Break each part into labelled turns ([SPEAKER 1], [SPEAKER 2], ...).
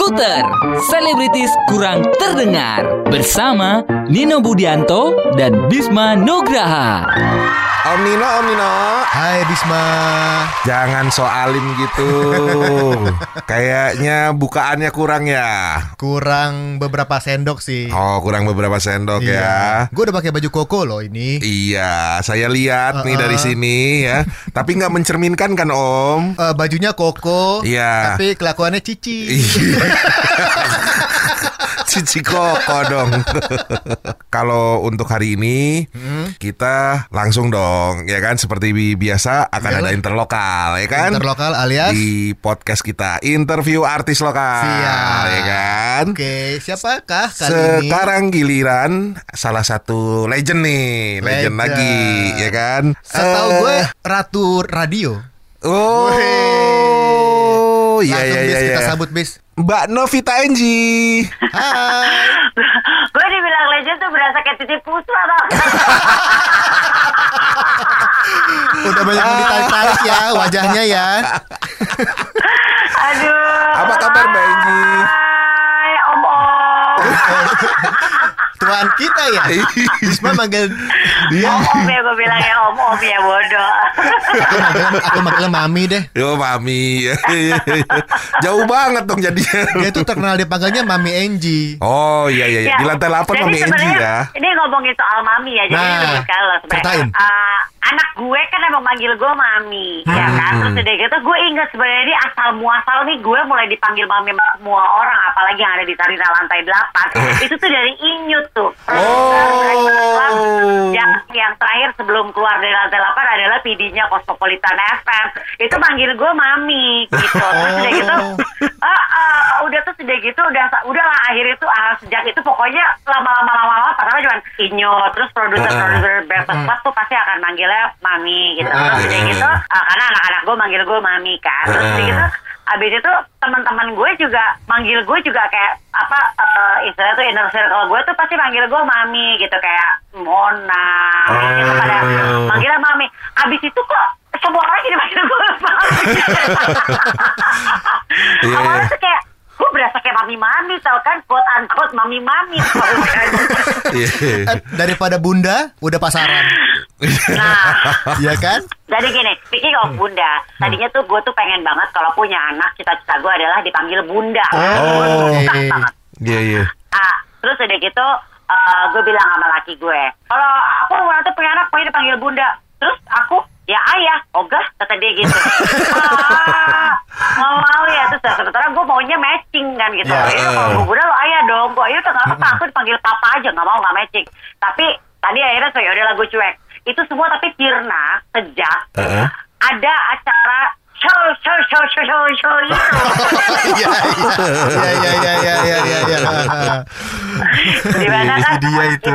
[SPEAKER 1] Skuter, selebritis kurang terdengar bersama Nino Budianto dan Bisma Nugraha.
[SPEAKER 2] Om Nino, Om Nino.
[SPEAKER 3] Hai Bisma.
[SPEAKER 2] Jangan soalim gitu. Kayaknya bukaannya kurang ya.
[SPEAKER 3] Kurang beberapa sendok sih.
[SPEAKER 2] Oh, kurang beberapa sendok ya.
[SPEAKER 3] Gue udah pakai baju koko loh ini.
[SPEAKER 2] Iya, saya lihat nih
[SPEAKER 3] Uh-uh.
[SPEAKER 2] dari sini ya. Tapi nggak mencerminkan kan Om?
[SPEAKER 3] Eh, bajunya koko,
[SPEAKER 2] Iya.
[SPEAKER 3] tapi kelakuannya cici.
[SPEAKER 2] Iya. Cici koko dong. Kalau untuk hari ini
[SPEAKER 3] Hmm?
[SPEAKER 2] kita langsung dong, ya kan? Seperti bi- biasa akan
[SPEAKER 3] Iyalah.
[SPEAKER 2] ada interlokal, ya kan?
[SPEAKER 3] Interlokal alias.
[SPEAKER 2] Di podcast kita interview artis lokal,
[SPEAKER 3] Siap.
[SPEAKER 2] ya kan?
[SPEAKER 3] Oke, siapakah kali ini?
[SPEAKER 2] Sekarang giliran salah satu legend nih, legend,
[SPEAKER 3] Legend.
[SPEAKER 2] lagi, ya kan?
[SPEAKER 3] Setahu
[SPEAKER 2] Eh,
[SPEAKER 3] gue Ratu Radio.
[SPEAKER 2] Oh, iya iya
[SPEAKER 3] bis
[SPEAKER 2] iya.
[SPEAKER 3] kita
[SPEAKER 2] iya.
[SPEAKER 3] sambut bis.
[SPEAKER 2] Mbak Novita Enji.
[SPEAKER 3] Hai.
[SPEAKER 4] gue dibilang legend tuh berasa kayak titip pusat tau
[SPEAKER 3] Udah banyak yang ditarik-tarik ya wajahnya ya. kita ya. Bisma manggil dia.
[SPEAKER 4] Om Om ya gue bilang ya Om Om ya bodoh.
[SPEAKER 3] Aku manggilnya, mami deh.
[SPEAKER 2] Yo mami, jauh banget dong jadinya.
[SPEAKER 3] Dia tuh terkenal dipanggilnya Mami Enji.
[SPEAKER 2] Oh iya iya, iya. di lantai 8
[SPEAKER 4] jadi
[SPEAKER 2] mami Enji
[SPEAKER 4] sebenarnya
[SPEAKER 2] ya.
[SPEAKER 4] Ini ngomongin soal mami ya. Jadi
[SPEAKER 3] Nah,
[SPEAKER 4] ini lebih sekali loh sebenarnya.
[SPEAKER 3] ceritain.
[SPEAKER 4] Anak gue kan emang manggil gue mami, ya
[SPEAKER 2] Hmm.
[SPEAKER 4] kan. Terus udah gitu gue inget sebenarnya ini asal muasal nih gue mulai dipanggil mami sama semua orang, apalagi yang ada di Sarina lantai 8 Itu tuh dari Inyut tuh.
[SPEAKER 2] Oh.
[SPEAKER 4] Yang yang terakhir sebelum keluar dari lantai 8 adalah PD-nya Cosmopolitan FM. Itu manggil gue mami gitu. Terus udah gitu, ah, ah, udah tuh udah gitu udah udah lah akhirnya tuh ah, sejak itu pokoknya lama-lama lama-lama pertama cuman Inyo terus produser-produser Breakfast Club tuh pasti akan manggilnya mami gitu. Terus udah gitu ah, karena anak-anak gue manggil gue mami kan. Terus udah gitu Abis itu teman-teman gue juga manggil gue juga kayak apa eh, istilahnya tuh inner circle gue tuh pasti manggil gue mami gitu kayak Mona gitu pada
[SPEAKER 2] Oh.
[SPEAKER 4] manggilnya mami. Abis itu kok semua orang jadi manggil gue mami.
[SPEAKER 2] Iya,
[SPEAKER 4] Awalnya tuh kayak gue berasa kayak mami-mami tau kan quote unquote mami-mami tau kan.
[SPEAKER 2] Iya.
[SPEAKER 3] Eh, Daripada bunda, udah pasaran.
[SPEAKER 4] Nah,
[SPEAKER 3] Iya kan?
[SPEAKER 4] jadi gini, speaking of bunda, tadinya tuh gue tuh pengen banget kalau punya anak, cita-cita gue adalah dipanggil bunda.
[SPEAKER 3] Oh,
[SPEAKER 4] banget.
[SPEAKER 2] Iya iya.
[SPEAKER 4] Ah, terus udah gitu, eh, gue bilang sama laki gue, kalau aku nanti punya anak, pengen dipanggil bunda. Terus aku, ya ayah, ogah, kata dia gitu. ah, nggak mau ya, terus sementara gue maunya matching kan gitu.
[SPEAKER 3] Ya,
[SPEAKER 4] Ya,
[SPEAKER 2] eh.
[SPEAKER 4] kalau gue bunda lo ayah dong, gue ayah udah gak apa-apa, aku dipanggil papa aja, gak mau gak matching. Tapi tadi akhirnya so yaudah gue cuek. Itu semua tapi Tirna sejak
[SPEAKER 2] Heeh.
[SPEAKER 4] ada acara show show show show show show itu.
[SPEAKER 3] Iya, iya, iya, iya, iya, iya, iya, iya.
[SPEAKER 4] di mana kan
[SPEAKER 3] Dia itu,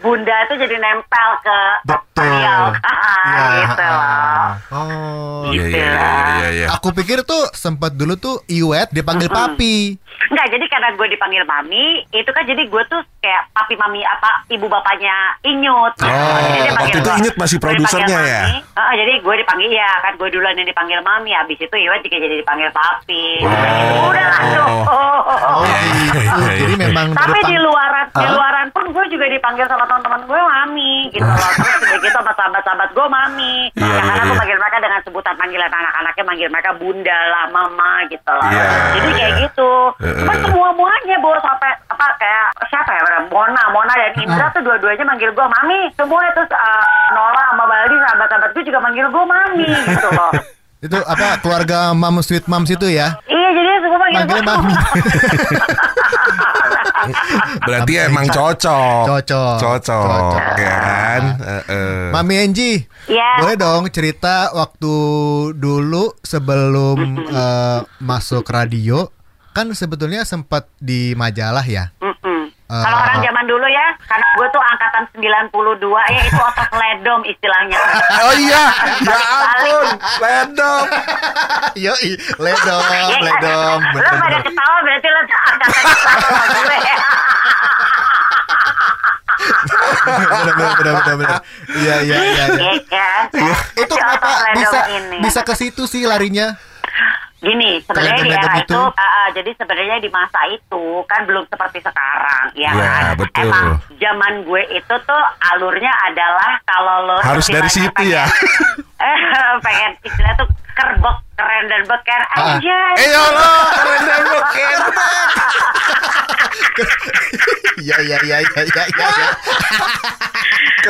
[SPEAKER 4] bunda itu jadi nempel ke
[SPEAKER 3] Betul. Iya,
[SPEAKER 4] gitu loh
[SPEAKER 3] Oh.
[SPEAKER 2] Iya iya iya iya. iya.
[SPEAKER 3] Aku pikir tuh sempat dulu tuh Iwet dipanggil papi.
[SPEAKER 4] Enggak, jadi karena gue dipanggil mami, itu kan jadi gue tuh kayak papi mami apa ibu bapaknya Inyut.
[SPEAKER 2] Oh,
[SPEAKER 4] Jadi dia
[SPEAKER 2] waktu
[SPEAKER 4] panggil
[SPEAKER 2] itu Inyut masih
[SPEAKER 4] gue
[SPEAKER 2] produsernya ya?
[SPEAKER 4] mami. Heeh, jadi gue dipanggil ya kan gue duluan yang dipanggil mami, habis itu Iwet juga jadi dipanggil papi. Udah gitu, udah lah tuh.
[SPEAKER 3] Oh,
[SPEAKER 2] Iya, iya,
[SPEAKER 3] gitu.
[SPEAKER 2] iya, iya.
[SPEAKER 3] Jadi memang
[SPEAKER 4] Tapi di luaran di
[SPEAKER 3] Hah?
[SPEAKER 4] luaran pun gue juga dipanggil sama teman-teman gue mami gitu loh. Terus udah gitu sama sahabat-sahabat gue mami.
[SPEAKER 2] Iya,
[SPEAKER 4] Ya,
[SPEAKER 2] iya,
[SPEAKER 4] karena gue
[SPEAKER 2] iya.
[SPEAKER 4] manggil mereka dengan sebutan panggilan anak-anaknya manggil mereka bunda lah, mama gitu loh.
[SPEAKER 2] Iya.
[SPEAKER 4] Jadi kayak gitu. Cuma semua muanya bos sampai apa kayak siapa ya? Mona, Mona dan Indra tuh dua-duanya manggil gue mami. Semua itu uh, Nola sama Baldi sahabat-sahabat gue juga manggil gue mami gitu loh.
[SPEAKER 3] itu apa keluarga Mam Sweet Moms itu ya?
[SPEAKER 4] Iya jadi semua manggil
[SPEAKER 3] Manggilnya mami.
[SPEAKER 2] Berarti
[SPEAKER 3] Tapi-
[SPEAKER 2] emang cocok.
[SPEAKER 3] Cocok.
[SPEAKER 2] Cocok,
[SPEAKER 3] Cocok.
[SPEAKER 2] ya kan? Heeh.
[SPEAKER 3] Mami Enji,
[SPEAKER 4] Iya.
[SPEAKER 3] boleh dong cerita waktu dulu sebelum eh, masuk radio kan sebetulnya sempat di majalah ya. Eh,
[SPEAKER 4] Kalau orang zaman dulu ya, karena gue tuh angkatan 92 ya itu otak ledom istilahnya.
[SPEAKER 2] Oh iya, ya ampun, ledom.
[SPEAKER 3] Yoi, ledom,
[SPEAKER 4] Ya,
[SPEAKER 3] ledom.
[SPEAKER 4] Lo pada ketawa berarti lo angkatan gue.
[SPEAKER 3] bener, bener, bener, bener, bener. Iya, iya, iya. iya.
[SPEAKER 4] Iya kan?
[SPEAKER 3] Itu kenapa bisa
[SPEAKER 4] ini.
[SPEAKER 3] bisa ke situ sih larinya?
[SPEAKER 4] Gini, sebenarnya era
[SPEAKER 3] begitu.
[SPEAKER 4] itu, uh, uh, jadi sebenarnya di masa itu kan belum seperti sekarang, ya
[SPEAKER 2] Ya,
[SPEAKER 4] kan?
[SPEAKER 2] betul.
[SPEAKER 4] Emang zaman gue itu tuh alurnya adalah kalau lo
[SPEAKER 2] Harus dari situ ya.
[SPEAKER 4] pengen- pengen istilah tuh kerbok keren dan beken
[SPEAKER 3] Ah.
[SPEAKER 4] aja.
[SPEAKER 2] Eh ya Allah, keren dan beken.
[SPEAKER 3] Iya iya iya iya iya iya. ya.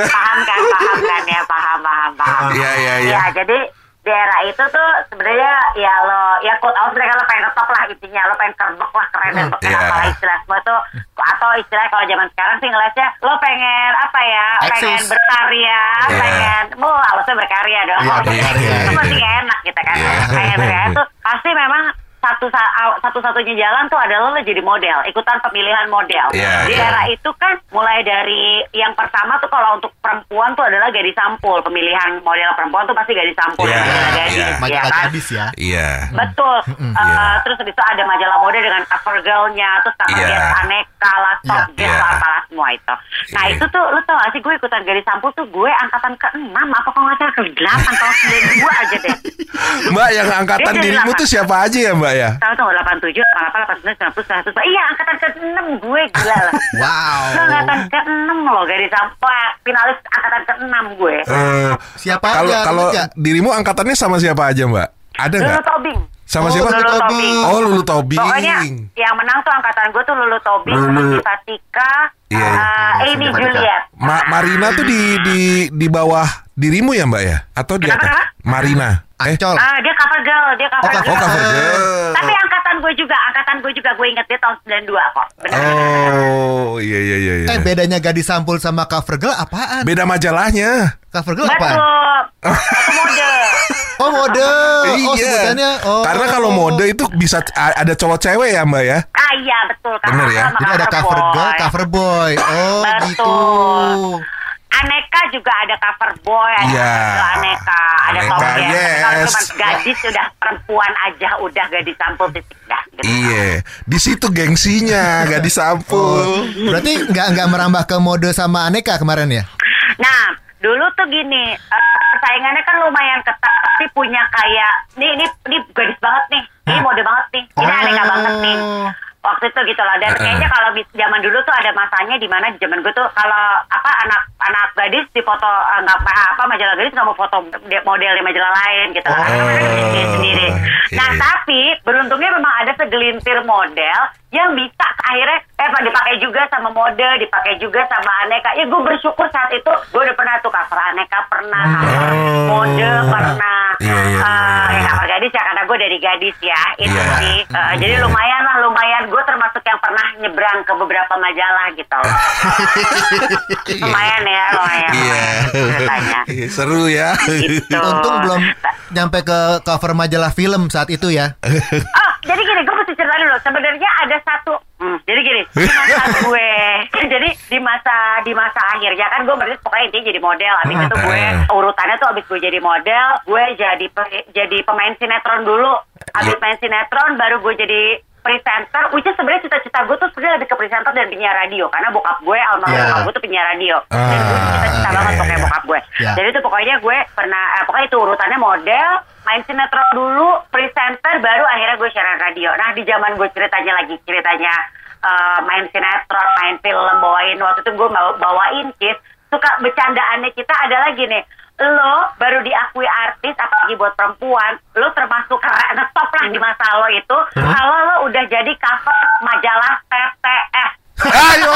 [SPEAKER 4] paham kan, paham kan ya, paham, paham, paham.
[SPEAKER 2] Iya, iya, iya.
[SPEAKER 4] Ya, jadi di era itu tuh sebenarnya ya lo ya quote out mereka lo pengen ngetop lah intinya lo pengen kerbok lah keren dan beken
[SPEAKER 2] Iya.
[SPEAKER 4] apalah istilah semua tuh atau istilah kalau zaman sekarang sih ngeliatnya lo pengen apa ya pengen
[SPEAKER 3] Eksis.
[SPEAKER 4] berkarya
[SPEAKER 2] Iya.
[SPEAKER 4] pengen mau harusnya berkarya dong
[SPEAKER 3] Iya,
[SPEAKER 4] Kalau
[SPEAKER 3] berkarya,
[SPEAKER 4] itu
[SPEAKER 2] iya.
[SPEAKER 4] pasti nggak enak gitu kan
[SPEAKER 2] Iya.
[SPEAKER 4] pengen berkarya tuh pasti memang satu satu satunya jalan tuh adalah lo jadi model ikutan pemilihan model
[SPEAKER 2] Iya,
[SPEAKER 4] di
[SPEAKER 2] iya.
[SPEAKER 4] era itu kan mulai dari yang pertama tuh kalau untuk perempuan tuh adalah gadis sampul pemilihan model perempuan tuh pasti gadis sampul
[SPEAKER 2] Iya,
[SPEAKER 4] majalah gadis
[SPEAKER 2] iya.
[SPEAKER 4] ya
[SPEAKER 3] Majalah
[SPEAKER 4] kan
[SPEAKER 3] gadis ya.
[SPEAKER 2] Iya.
[SPEAKER 4] betul
[SPEAKER 3] Mm-mm,
[SPEAKER 4] Eh,
[SPEAKER 2] iya.
[SPEAKER 4] terus habis itu ada majalah mode dengan cover girlnya terus cover
[SPEAKER 2] Iya.
[SPEAKER 4] girl aneka lah top
[SPEAKER 3] Iya,
[SPEAKER 4] girl
[SPEAKER 2] iya.
[SPEAKER 4] apalah semua itu nah
[SPEAKER 2] Iya.
[SPEAKER 4] itu tuh lo tau gak sih gue ikutan gadis sampul tuh gue angkatan ke-6 apa kalau nggak salah ke-8 tahun 92 aja deh
[SPEAKER 2] Mbak yang angkatan dirimu tuh siapa aja ya Mbak ya?
[SPEAKER 4] tahun tuh 87, 88, 89, 100, 100. Iya, angkatan ke-6 gue gila lah.
[SPEAKER 3] Wow.
[SPEAKER 4] Gue angkatan ke-6 loh, gadis sampai finalis angkatan ke-6 gue.
[SPEAKER 2] Eh,
[SPEAKER 3] Siapa
[SPEAKER 2] kalau
[SPEAKER 3] aja?
[SPEAKER 2] kalau
[SPEAKER 3] nggak?
[SPEAKER 2] dirimu angkatannya sama siapa aja Mbak? Ada
[SPEAKER 4] Lulu
[SPEAKER 2] nggak?
[SPEAKER 4] Tobing.
[SPEAKER 2] Sama
[SPEAKER 3] Oh,
[SPEAKER 2] siapa?
[SPEAKER 3] Lulu Tobing.
[SPEAKER 4] Tobing.
[SPEAKER 2] Oh Lulu Tobing.
[SPEAKER 4] Pokoknya yang menang tuh angkatan gue tuh Lulu Tobing,
[SPEAKER 2] Lulu.
[SPEAKER 4] Lulu Tika,
[SPEAKER 2] Iya.
[SPEAKER 4] eh, Amy
[SPEAKER 3] Siapa Tika?
[SPEAKER 4] Juliet.
[SPEAKER 2] Ma- Marina tuh di di di bawah dirimu ya Mbak ya? Atau di atas?
[SPEAKER 4] kenapa?
[SPEAKER 2] Marina. Eh,
[SPEAKER 3] Ancol.
[SPEAKER 4] Ah, dia cover girl, dia cover
[SPEAKER 3] Oh,
[SPEAKER 4] girl.
[SPEAKER 2] oh cover girl.
[SPEAKER 4] Tapi angkatan gue juga, angkatan gue juga gue inget dia tahun 92 kok. Benar.
[SPEAKER 2] Oh, iya iya iya iya.
[SPEAKER 3] Eh bedanya gadis sampul sama cover girl apaan?
[SPEAKER 2] Beda majalahnya.
[SPEAKER 3] Cover girl apaan?
[SPEAKER 4] Betul. Mode.
[SPEAKER 3] Oh mode. Oh
[SPEAKER 2] Iya.
[SPEAKER 3] sebutannya. Oh.
[SPEAKER 2] Karena kalau mode itu bisa ada cowok cewek ya Mbak ya?
[SPEAKER 4] Ah iya betul.
[SPEAKER 2] Bener ya?
[SPEAKER 3] Jadi ada cover girl,
[SPEAKER 4] boy.
[SPEAKER 3] cover boy. Oh
[SPEAKER 4] Betul.
[SPEAKER 3] gitu.
[SPEAKER 4] Aneka juga ada cover boy, ada
[SPEAKER 2] Iya.
[SPEAKER 4] cover girl aneka, ada
[SPEAKER 2] Aneka,
[SPEAKER 4] top girl. Kalau
[SPEAKER 2] yes.
[SPEAKER 4] cuma gadis udah perempuan aja udah gadis sampul titik dah. Gitu.
[SPEAKER 2] Iya. Di situ gengsinya, gak
[SPEAKER 3] Oh,
[SPEAKER 2] disampul.
[SPEAKER 3] berarti nggak nggak merambah ke mode sama aneka kemarin ya?
[SPEAKER 4] Nah, dulu tuh gini, eh, persaingannya kan lumayan ketat, tapi punya kayak, nih, ini, ini gadis banget nih, ini mode banget nih, ini
[SPEAKER 3] Oh.
[SPEAKER 4] aneka banget nih. Waktu itu gitu loh, dan kayaknya kalau zaman dulu tuh ada masanya di mana di zaman gue tuh kalau apa anak anak gadis di foto eh, nggak apa majalah gadis nggak mau foto de- model di majalah lain gitu lah. Karena mereka bikin sendiri. Nah tapi beruntungnya memang ada segelintir model yang bisa akhirnya eh apa, dipakai juga sama mode, dipakai juga sama aneka. Ya gue bersyukur saat itu gue udah pernah tuh cover aneka pernah, cover
[SPEAKER 2] Oh.
[SPEAKER 4] mode pernah.
[SPEAKER 2] Iya, iya,
[SPEAKER 4] Eh,
[SPEAKER 2] iya,
[SPEAKER 4] ya
[SPEAKER 2] iya.
[SPEAKER 4] cover gadis ya karena gue dari gadis ya itu
[SPEAKER 2] Iya.
[SPEAKER 4] sih. Eh, Jadi
[SPEAKER 2] Iya.
[SPEAKER 4] lumayan lah lumayan gue termasuk yang pernah nyebrang ke beberapa majalah gitu. lumayan ya lumayan.
[SPEAKER 2] Iya. Iya, Seru ya.
[SPEAKER 4] Gitu.
[SPEAKER 3] Untung belum nyampe ke cover majalah film saat itu ya.
[SPEAKER 4] Oh, jadi gini, gue mesti cerita dulu. Sebenarnya ada satu, hmm, jadi gini, di masa gue, jadi di masa di masa akhirnya kan gue berarti pokoknya intinya jadi model. Abis itu gue
[SPEAKER 2] Hmm.
[SPEAKER 4] urutannya tuh abis gue jadi model, gue jadi jadi pemain sinetron dulu. Abis main sinetron, baru gue jadi presenter, which is sebenarnya cita-cita gue tuh sebenarnya lebih ke presenter dan penyiar radio karena bokap gue almarhum
[SPEAKER 3] Iya.
[SPEAKER 4] bokap gue tuh penyiar radio dan gue tuh cita-cita
[SPEAKER 2] Ah,
[SPEAKER 4] banget
[SPEAKER 2] iya,
[SPEAKER 4] pokoknya
[SPEAKER 2] iya.
[SPEAKER 4] bokap gue
[SPEAKER 3] Iya.
[SPEAKER 4] jadi itu pokoknya gue pernah eh, pokoknya itu urutannya model main sinetron dulu presenter baru akhirnya gue siaran radio nah di zaman gue ceritanya lagi ceritanya eh, main sinetron main film bawain waktu itu gue bawa- bawain kis suka bercandaannya kita adalah gini lo baru diakui artis apalagi buat perempuan lo termasuk ngetop lah di masa lo itu kalau lo udah jadi cover majalah TTS
[SPEAKER 2] Ayo.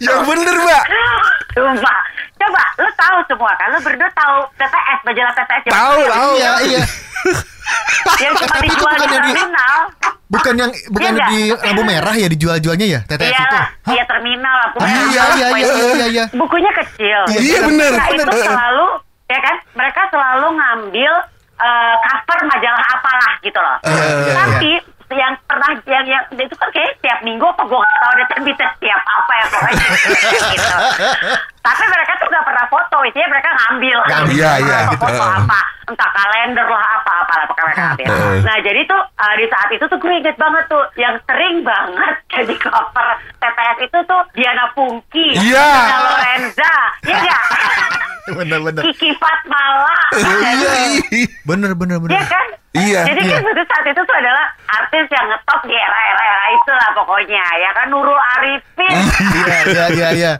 [SPEAKER 2] Yang bener mbak.
[SPEAKER 4] Sumpah. Coba, lo tahu semua kan? Lo berdua tahu TTS, majalah TTS
[SPEAKER 2] Tahu tahu.
[SPEAKER 3] Iya iya.
[SPEAKER 4] yang cuma
[SPEAKER 3] itu
[SPEAKER 4] dijual di terminal.
[SPEAKER 3] Bukan yang bukan
[SPEAKER 4] Iya
[SPEAKER 3] di lampu merah ya dijual-jualnya ya TTS itu.
[SPEAKER 4] Iyalah, iya terminal lah.
[SPEAKER 3] Oh, iya iya iya iya iya iya.
[SPEAKER 4] Bukunya kecil.
[SPEAKER 2] Iya bener.
[SPEAKER 4] Nah, itu
[SPEAKER 2] bener.
[SPEAKER 4] selalu, ya kan? Mereka selalu ngambil eh, cover majalah apalah gitu loh.
[SPEAKER 3] Iya, iya,
[SPEAKER 4] Tapi yang pernah yang yang itu kan kayak tiap minggu apa gue gak tahu ada terbitnya tiap apa ya pokoknya gitu. Tapi mereka tuh gak pernah foto, isinya mereka ngambil.
[SPEAKER 3] Ngambil,
[SPEAKER 2] iya, iya,
[SPEAKER 4] Foto
[SPEAKER 2] gitu.
[SPEAKER 4] apa, entah kalender lah apa-apa lah pokoknya mereka ambil.
[SPEAKER 2] Heeh.
[SPEAKER 4] Nah jadi tuh uh, di saat itu tuh gue inget banget tuh yang sering banget jadi cover TTS itu tuh Diana Pungki,
[SPEAKER 2] Iya.
[SPEAKER 4] Diana Lorenza, ya nggak?
[SPEAKER 3] Bener bener.
[SPEAKER 4] Kiki Fatmala,
[SPEAKER 3] Iya. Bener bener bener.
[SPEAKER 4] Iya kan?
[SPEAKER 2] Iya,
[SPEAKER 4] Jadi
[SPEAKER 3] iya.
[SPEAKER 4] kan pada saat itu tuh adalah artis yang ngetop di era-era era itu lah pokoknya. Ya kan Nurul Arifin.
[SPEAKER 3] Iya iya iya iya.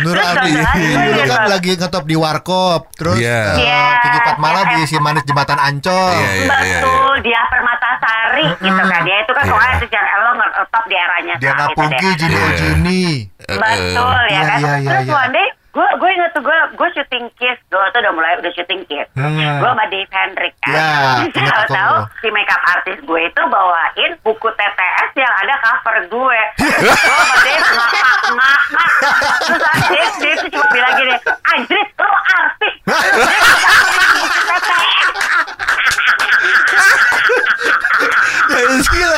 [SPEAKER 3] Nur
[SPEAKER 4] Terus
[SPEAKER 3] Aldi
[SPEAKER 4] ada lagi
[SPEAKER 3] dulu
[SPEAKER 4] gitu.
[SPEAKER 3] kan lagi ngetop di Warkop, terus
[SPEAKER 2] Iya.
[SPEAKER 3] eh,
[SPEAKER 4] Iya.
[SPEAKER 3] Kiki Fatmala di si manis jembatan Ancol.
[SPEAKER 2] Iya, iya.
[SPEAKER 4] Betul, dia Permatasari gitu kan. Dia itu kan
[SPEAKER 2] Iya.
[SPEAKER 4] pokoknya artis yang lo ngetop di eranya
[SPEAKER 3] Dia
[SPEAKER 4] saat itu
[SPEAKER 3] Pungki,
[SPEAKER 4] deh.
[SPEAKER 3] Juni
[SPEAKER 2] Iya.
[SPEAKER 3] Ojini.
[SPEAKER 4] Betul ya kan. Terus one day gue gue inget tuh gue gue syuting kiss gue tuh udah mulai udah syuting kiss.
[SPEAKER 3] Hmm.
[SPEAKER 4] Gue sama Dave Hendrik kan.
[SPEAKER 3] Ya.
[SPEAKER 4] Tahu-tahu si makeup artis gue itu bawain buku TTS yang ada cover gue. gue sama Dave ngakak ngakak. Terus Dave dia tuh cuma bilang gini, Anjir, lo artis.
[SPEAKER 3] Gila,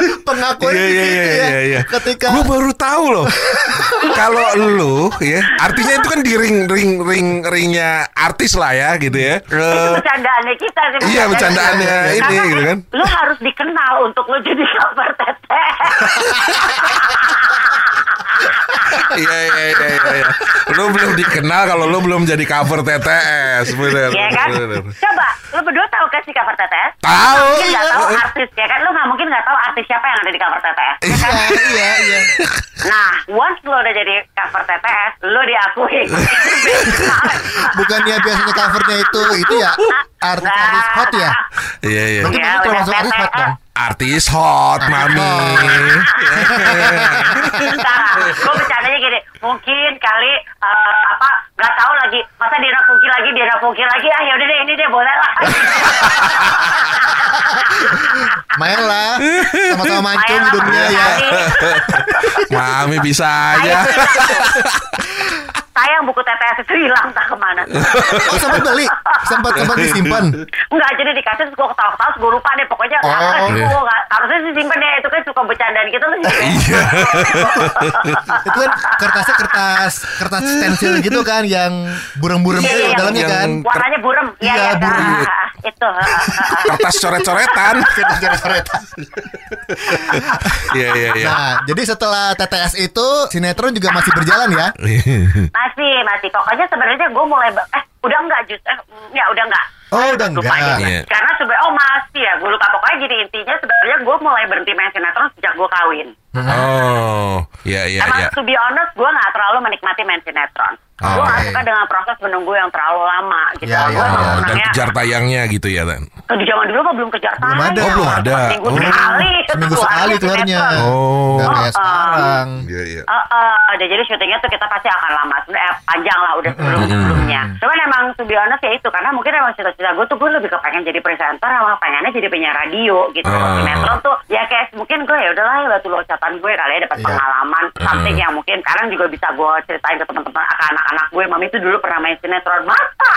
[SPEAKER 3] pengakuan
[SPEAKER 2] Iya
[SPEAKER 3] di
[SPEAKER 2] iya
[SPEAKER 3] situ
[SPEAKER 2] iya
[SPEAKER 3] ya.
[SPEAKER 2] iya iya.
[SPEAKER 3] Ketika
[SPEAKER 2] Gue baru tahu loh. Kalau lu ya, artinya itu kan di ring ring ring ringnya artis lah ya gitu ya.
[SPEAKER 4] itu
[SPEAKER 2] Eh,
[SPEAKER 4] bercandaannya kita sih.
[SPEAKER 2] Iya, bercandaannya ini,
[SPEAKER 4] kan
[SPEAKER 2] gitu kan.
[SPEAKER 4] Lu harus dikenal untuk lu jadi cover TTS.
[SPEAKER 2] Iya iya iya iya. iya. Lu belum dikenal kalau lu belum jadi cover TTS, bener.
[SPEAKER 4] Iya kan?
[SPEAKER 2] bener.
[SPEAKER 4] Coba, lu berdua tahu kan si cover TTS?
[SPEAKER 2] Tahu.
[SPEAKER 4] Mungkin nggak tahu artis ya kan? Lu nggak mungkin nggak tahu artis siapa yang ada di cover TTS. ya kan?
[SPEAKER 3] Iya iya iya.
[SPEAKER 4] Nah, once lu udah jadi cover TTS, lu diakui.
[SPEAKER 3] Bukannya biasanya covernya itu itu ya artis-artis hot ya?
[SPEAKER 2] Iya iya.
[SPEAKER 3] Berarti
[SPEAKER 4] Iya,
[SPEAKER 3] itu termasuk artis hot dong.
[SPEAKER 2] Artis hot, mami.
[SPEAKER 4] Gue bercandanya gini, mungkin kali eh, apa nggak tahu lagi, masa Dina Pungki lagi, Dina Pungki lagi, ah yaudah deh ini deh boleh lah.
[SPEAKER 3] Main lah, sama-sama mancung hidungnya ya.
[SPEAKER 2] Mami bisa aja.
[SPEAKER 4] Sayang buku TTS itu hilang tak ke mana.
[SPEAKER 3] Oh sempat beli, sempat sempat disimpan.
[SPEAKER 4] Enggak, jadi dikasih terus gue ketawa-ketawa terus gue lupa deh pokoknya
[SPEAKER 3] Oh,
[SPEAKER 4] sih
[SPEAKER 2] iya.
[SPEAKER 4] gue nggak harusnya sih simpen deh itu kan suka bercandaan gitu loh.
[SPEAKER 2] Iya.
[SPEAKER 3] Itu kan kertasnya kertas kertas stensil gitu kan yang burem-burem
[SPEAKER 4] Iya,
[SPEAKER 3] gitu
[SPEAKER 4] iya,
[SPEAKER 3] dalamnya
[SPEAKER 2] yang-
[SPEAKER 3] kan.
[SPEAKER 4] Warnanya burem. Iya,
[SPEAKER 3] Iya,
[SPEAKER 4] iya,
[SPEAKER 3] burem.
[SPEAKER 4] itu. ah, ah, ah.
[SPEAKER 2] Kertas coret-coretan.
[SPEAKER 3] Kertas coret-coretan.
[SPEAKER 2] Iya iya iya.
[SPEAKER 3] Nah, jadi setelah TTS itu sinetron juga masih berjalan ya?
[SPEAKER 4] Masih, masih. Pokoknya sebenarnya gue mulai eh udah enggak just eh, mm, ya udah enggak.
[SPEAKER 3] Oh, udah
[SPEAKER 4] lupa
[SPEAKER 3] enggak.
[SPEAKER 2] Iya.
[SPEAKER 4] Karena sebenarnya oh masih ya, gue lupa pokoknya jadi intinya sebenarnya gue mulai berhenti main sinetron sejak gue kawin.
[SPEAKER 2] Oh, iya iya
[SPEAKER 4] Emang
[SPEAKER 2] iya.
[SPEAKER 4] to be honest, gue nggak terlalu menikmati main sinetron.
[SPEAKER 2] Oh,
[SPEAKER 4] gue nggak
[SPEAKER 3] oke.
[SPEAKER 4] suka dengan proses menunggu yang terlalu lama gitu.
[SPEAKER 3] Ya, ya,
[SPEAKER 4] emang
[SPEAKER 3] ya.
[SPEAKER 2] Oh, dan kejar tayangnya gitu ya, Dan.
[SPEAKER 4] Oh, di zaman dulu mah belum kejar
[SPEAKER 3] Belum
[SPEAKER 4] tayang.
[SPEAKER 3] ada. Oh, belum
[SPEAKER 2] ada.
[SPEAKER 4] Seminggu
[SPEAKER 2] Oh.
[SPEAKER 4] sekali.
[SPEAKER 3] Seminggu sekali keluarnya.
[SPEAKER 4] sinetron.
[SPEAKER 2] Oh.
[SPEAKER 3] Nggak kayak
[SPEAKER 4] Oh,
[SPEAKER 3] sekarang.
[SPEAKER 2] Iya iya.
[SPEAKER 4] Eh, ada jadi syutingnya tuh kita pasti akan lama sebenarnya eh, panjang lah udah sebelum sebelumnya. Cuman emang to be honest ya itu karena mungkin emang cita-cita gue tuh gue lebih kepengen jadi presenter sama pengennya jadi penyiar radio gitu.
[SPEAKER 2] Ah.
[SPEAKER 4] Sinetron tuh ya kayak mungkin gue ya udahlah ya batu loncatan gue kali ya dapat
[SPEAKER 3] Iya.
[SPEAKER 4] pengalaman something yang mungkin sekarang juga bisa gue ceritain ke teman-teman ke anak-anak gue. Mami itu dulu pernah main sinetron masa.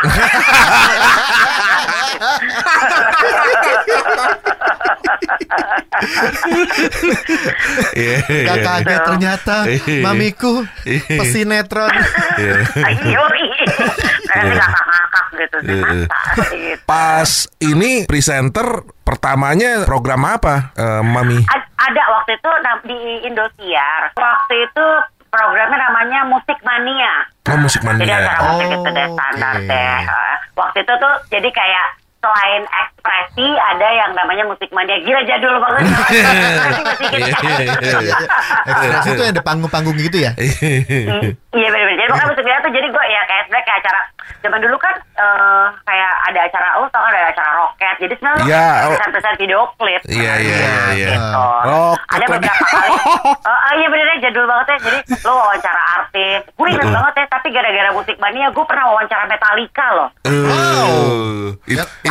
[SPEAKER 2] Iya.
[SPEAKER 3] Gak
[SPEAKER 2] iya.
[SPEAKER 3] kaget ternyata
[SPEAKER 2] Iya.
[SPEAKER 3] mamiku
[SPEAKER 2] Iya.
[SPEAKER 3] pesinetron.
[SPEAKER 2] Iya.
[SPEAKER 4] Ayo, karena gitu sih
[SPEAKER 2] Iya.
[SPEAKER 4] masa gitu.
[SPEAKER 2] Pas ini presenter pertamanya program apa, eh, Mami?
[SPEAKER 4] A- ada waktu itu di Indosiar. Waktu itu programnya namanya Musik Mania.
[SPEAKER 2] Oh, musik
[SPEAKER 4] Jadi
[SPEAKER 2] mania.
[SPEAKER 4] acara musik
[SPEAKER 3] Oh,
[SPEAKER 4] itu deh standar
[SPEAKER 3] oke.
[SPEAKER 4] deh. Uh, Waktu itu tuh jadi kayak selain ekspresi ada yang namanya musik mania gila jadul banget. Ekspresi gitu.
[SPEAKER 2] Iya, iya, iya, iya.
[SPEAKER 3] Ekspresi itu yang ada panggung-panggung gitu ya?
[SPEAKER 4] I- Iya benar-benar. Jadi pokoknya musik mania tuh jadi gue ya kayak sebenarnya kayak acara zaman dulu kan eh, kayak ada acara oh tau kan ada acara roket. Jadi sebenarnya
[SPEAKER 2] Iya, oh.
[SPEAKER 4] pesan-pesan video klip.
[SPEAKER 2] Iya, iya, iya, iya.
[SPEAKER 4] Gitu. Ada beberapa kali. Eh, iya benernya jadul banget ya. Jadi lo wawancara artis. Gue inget banget ya. Tapi gara-gara musik mania gue pernah wawancara Metallica loh.
[SPEAKER 2] Uh.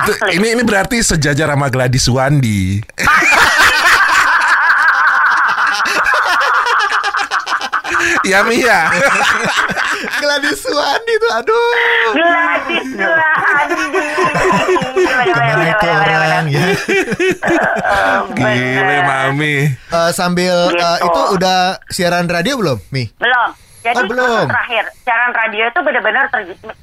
[SPEAKER 2] Itu
[SPEAKER 4] Asli.
[SPEAKER 2] ini ini berarti sejajar sama Gladys Wandi. ya Mia.
[SPEAKER 3] Gladys Wandi tuh, aduh.
[SPEAKER 4] Gladys
[SPEAKER 3] orang ya?
[SPEAKER 2] Gile mami.
[SPEAKER 3] Eh, sambil eh,
[SPEAKER 4] Gitu.
[SPEAKER 3] itu udah siaran radio belum, Mi?
[SPEAKER 4] Belum. Jadi
[SPEAKER 3] Oh, belum.
[SPEAKER 4] terakhir siaran radio itu benar-benar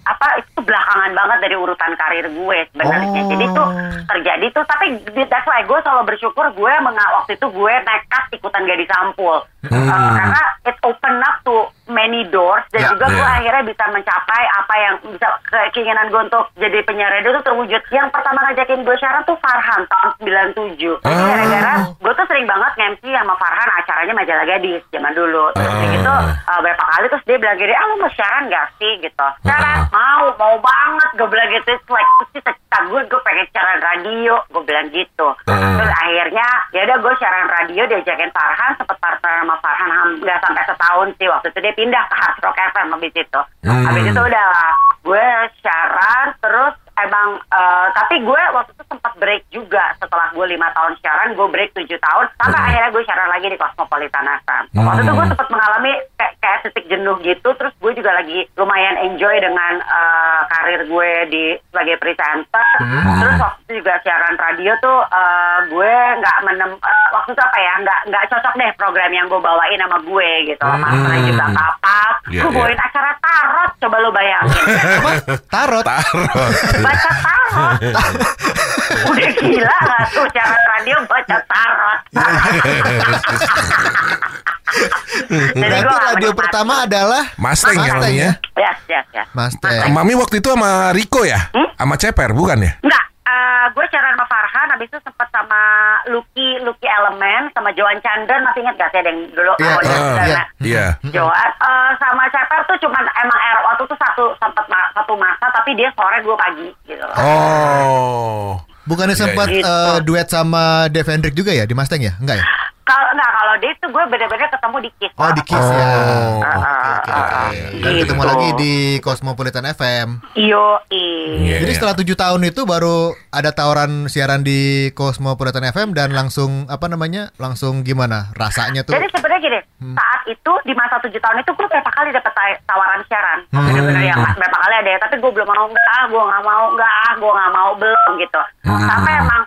[SPEAKER 4] apa itu belakangan banget dari urutan karir gue sebenarnya.
[SPEAKER 3] Oh.
[SPEAKER 4] Jadi tuh terjadi tuh tapi that's why gue selalu bersyukur gue waktu itu gue nekat ikutan gadis sampul.
[SPEAKER 2] Hmm.
[SPEAKER 4] Uh, karena it open up to many doors dan
[SPEAKER 2] Ya,
[SPEAKER 4] juga gue
[SPEAKER 2] ya.
[SPEAKER 4] akhirnya bisa mencapai apa yang bisa ke- keinginan gue untuk jadi penyiar radio tuh terwujud. Yang pertama ngajakin gue siaran tuh Farhan tahun 97. Jadi
[SPEAKER 2] Oh.
[SPEAKER 4] gara-gara gue tuh sering banget nge-MC sama Farhan acaranya majalah gadis zaman dulu. Terus kayak gitu uh, berapa kali terus dia bilang gini, ah lu mau siaran gak sih gitu. Siaran
[SPEAKER 2] Uh-uh.
[SPEAKER 4] mau, mau banget. Gue bilang gitu, it's like cita-cita gue, gue pengen siaran radio. Gue bilang gitu.
[SPEAKER 2] Uh-uh.
[SPEAKER 4] Terus akhirnya ya udah gue siaran radio diajakin Farhan sempet partner sama Farhan nggak sampai setahun sih waktu itu dia pindah ke Hard Rock FM habis itu.
[SPEAKER 2] Hmm.
[SPEAKER 4] habis itu udah lah gue siaran terus emang eh, tapi gue waktu itu sempat break juga. Setelah gue lima tahun siaran gue break tujuh tahun. Sampai
[SPEAKER 2] Hmm.
[SPEAKER 4] akhirnya gue siaran lagi di Cosmopolitan FM
[SPEAKER 2] Hmm.
[SPEAKER 4] waktu itu gue sempat mengalami kayak, kayak titik jenuh gitu. Terus gue juga lagi lumayan enjoy dengan eh, karir gue di sebagai presenter. Terus waktu siaran radio tuh eh, gue nggak menem eh, waktu itu apa ya nggak nggak cocok deh program yang gue bawain sama gue gitu
[SPEAKER 2] Hmm.
[SPEAKER 4] partnernya juga kapas
[SPEAKER 2] Iya,
[SPEAKER 4] gue
[SPEAKER 2] iya.
[SPEAKER 4] bawain acara tarot coba lo bayangin
[SPEAKER 3] Apa? Tarot.
[SPEAKER 2] Tarot.
[SPEAKER 4] baca tarot udah gila gak tuh cara radio baca tarot Jadi
[SPEAKER 3] Berarti radio
[SPEAKER 4] menikmati.
[SPEAKER 3] pertama adalah
[SPEAKER 2] Mustang ya
[SPEAKER 3] Mustang
[SPEAKER 2] Mami ya?
[SPEAKER 4] yes yes yes
[SPEAKER 3] Mustang.
[SPEAKER 2] Mami waktu itu sama Riko ya?
[SPEAKER 4] Hmm?
[SPEAKER 2] Sama Ceper bukan ya?
[SPEAKER 4] Enggak, eh, gue siaran sama Farhan, habis itu sempat sama Lucky, Lucky Elemen, sama Joan Chandra, masih ingat gak sih ada yang dulu
[SPEAKER 3] Iya,
[SPEAKER 4] awalnya
[SPEAKER 2] iya,
[SPEAKER 4] sana?
[SPEAKER 3] iya.
[SPEAKER 2] Iya.
[SPEAKER 4] Joan, eh, sama Ceper tuh cuman emang er, waktu itu satu sempat ma- satu masa, tapi dia sore gue pagi gitu. loh.
[SPEAKER 2] Oh.
[SPEAKER 3] Bukannya
[SPEAKER 2] Iya,
[SPEAKER 3] sempat
[SPEAKER 4] iya.
[SPEAKER 3] eh, duet sama Dave Hendrik juga ya di Mustang ya? Enggak ya?
[SPEAKER 4] Kalau enggak kalau dia itu gue bener-bener ketemu di Kiss.
[SPEAKER 3] Oh di Kiss ya.
[SPEAKER 2] Oh.
[SPEAKER 4] Ah,
[SPEAKER 3] Oke,
[SPEAKER 4] ah,
[SPEAKER 3] oke, oke. Dan
[SPEAKER 4] gitu.
[SPEAKER 3] ketemu lagi di Cosmopolitan FM.
[SPEAKER 4] Yo,
[SPEAKER 2] Iya,
[SPEAKER 3] Jadi
[SPEAKER 2] iya.
[SPEAKER 3] setelah tujuh tahun itu baru ada tawaran siaran di Cosmopolitan FM dan langsung apa namanya? Langsung gimana rasanya tuh?
[SPEAKER 4] Jadi sebenarnya gini,
[SPEAKER 3] Hmm.
[SPEAKER 4] saat itu di masa tujuh tahun itu gue berapa kali dapet ta- tawaran siaran,
[SPEAKER 3] Hmm.
[SPEAKER 4] bener-bener yang berapa kali ada ya, tapi gue belum mau enggak, ah, gue nggak mau enggak, ah, gue nggak mau belum gitu.
[SPEAKER 3] Hmm.
[SPEAKER 4] Sampai emang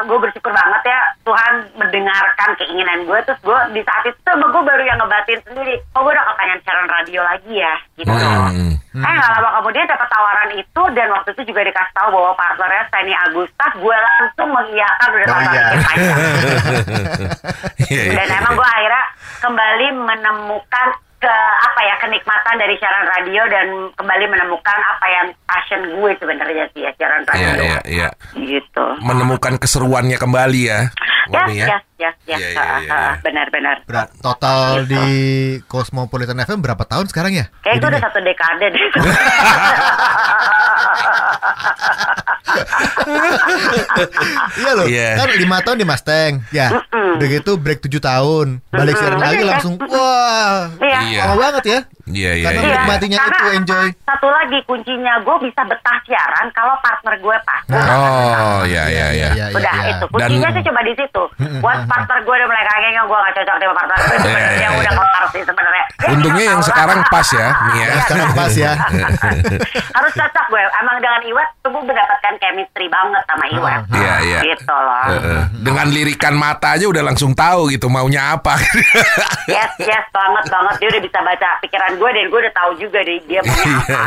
[SPEAKER 4] gue bersyukur banget ya Tuhan mendengarkan keinginan gue, terus gue di saat itu tuh gue baru yang ngebatin sendiri, oh gue udah kepengen siaran radio lagi ya, gitu.
[SPEAKER 2] Hmm.
[SPEAKER 4] Eh nggak lama kemudian dapat tawaran itu dan waktu itu juga dikasih tahu bahwa partnernya Steny Agustas, gue langsung mengiyakan udah
[SPEAKER 3] Oh, iya.
[SPEAKER 4] panjang.
[SPEAKER 2] Iya, iya.
[SPEAKER 4] Dan emang gue akhirnya kembali menemukan ke apa ya kenikmatan dari siaran radio dan kembali menemukan apa yang passion gue sebenarnya sih ya siaran
[SPEAKER 2] Iya,
[SPEAKER 4] radio.
[SPEAKER 2] iya, iya.
[SPEAKER 4] Gitu.
[SPEAKER 2] Menemukan keseruannya kembali ya.
[SPEAKER 4] Yes,
[SPEAKER 2] Mami ya.
[SPEAKER 4] yes, yes, yes.
[SPEAKER 2] Iya, iya, iya, iya.
[SPEAKER 4] Benar-benar.
[SPEAKER 3] Berat. Total di Cosmopolitan FM berapa tahun sekarang ya?
[SPEAKER 4] Kayak itu udah satu dekade deh.
[SPEAKER 3] Iya loh,
[SPEAKER 2] Iya.
[SPEAKER 3] kan lima tahun di Mustang, ya. Udah gitu break tujuh tahun, balik siaran
[SPEAKER 4] Mm-mm.
[SPEAKER 3] lagi
[SPEAKER 4] Iya,
[SPEAKER 3] langsung,
[SPEAKER 4] iya.
[SPEAKER 3] wah,
[SPEAKER 4] Iya.
[SPEAKER 2] Iya.
[SPEAKER 3] lama banget ya.
[SPEAKER 2] Iya, iya,
[SPEAKER 3] Karena
[SPEAKER 2] iya.
[SPEAKER 3] menikmatinya
[SPEAKER 4] karena
[SPEAKER 3] itu enjoy.
[SPEAKER 4] Satu lagi kuncinya gue bisa betah siaran kalau partner gue pas.
[SPEAKER 2] Oh, iya, iya, iya.
[SPEAKER 3] iya,
[SPEAKER 4] Udah
[SPEAKER 3] iya.
[SPEAKER 4] itu kuncinya
[SPEAKER 2] Dan-
[SPEAKER 4] sih coba di situ. Buat partner gue udah mulai kayaknya gue gak cocok sama partner gue.
[SPEAKER 2] Iya,
[SPEAKER 4] Sebenarnya
[SPEAKER 2] iya,
[SPEAKER 4] udah
[SPEAKER 2] iya.
[SPEAKER 4] kelar sih sebenarnya. Ya,
[SPEAKER 2] Untungnya yang
[SPEAKER 4] lah.
[SPEAKER 2] sekarang pas ya, Mia.
[SPEAKER 3] Ya, sekarang pas ya.
[SPEAKER 4] Harus cocok gue. Emang dengan Iwat tuh gue mendapatkan chemistry banget sama Iwat.
[SPEAKER 2] Iya, iya.
[SPEAKER 4] Gitu loh.
[SPEAKER 2] Dengan lirikan mata aja udah langsung tahu gitu maunya apa.
[SPEAKER 4] Yes, yes banget banget. Dia udah bisa baca pikiran gue dan gue udah tahu juga deh dia maunya apa.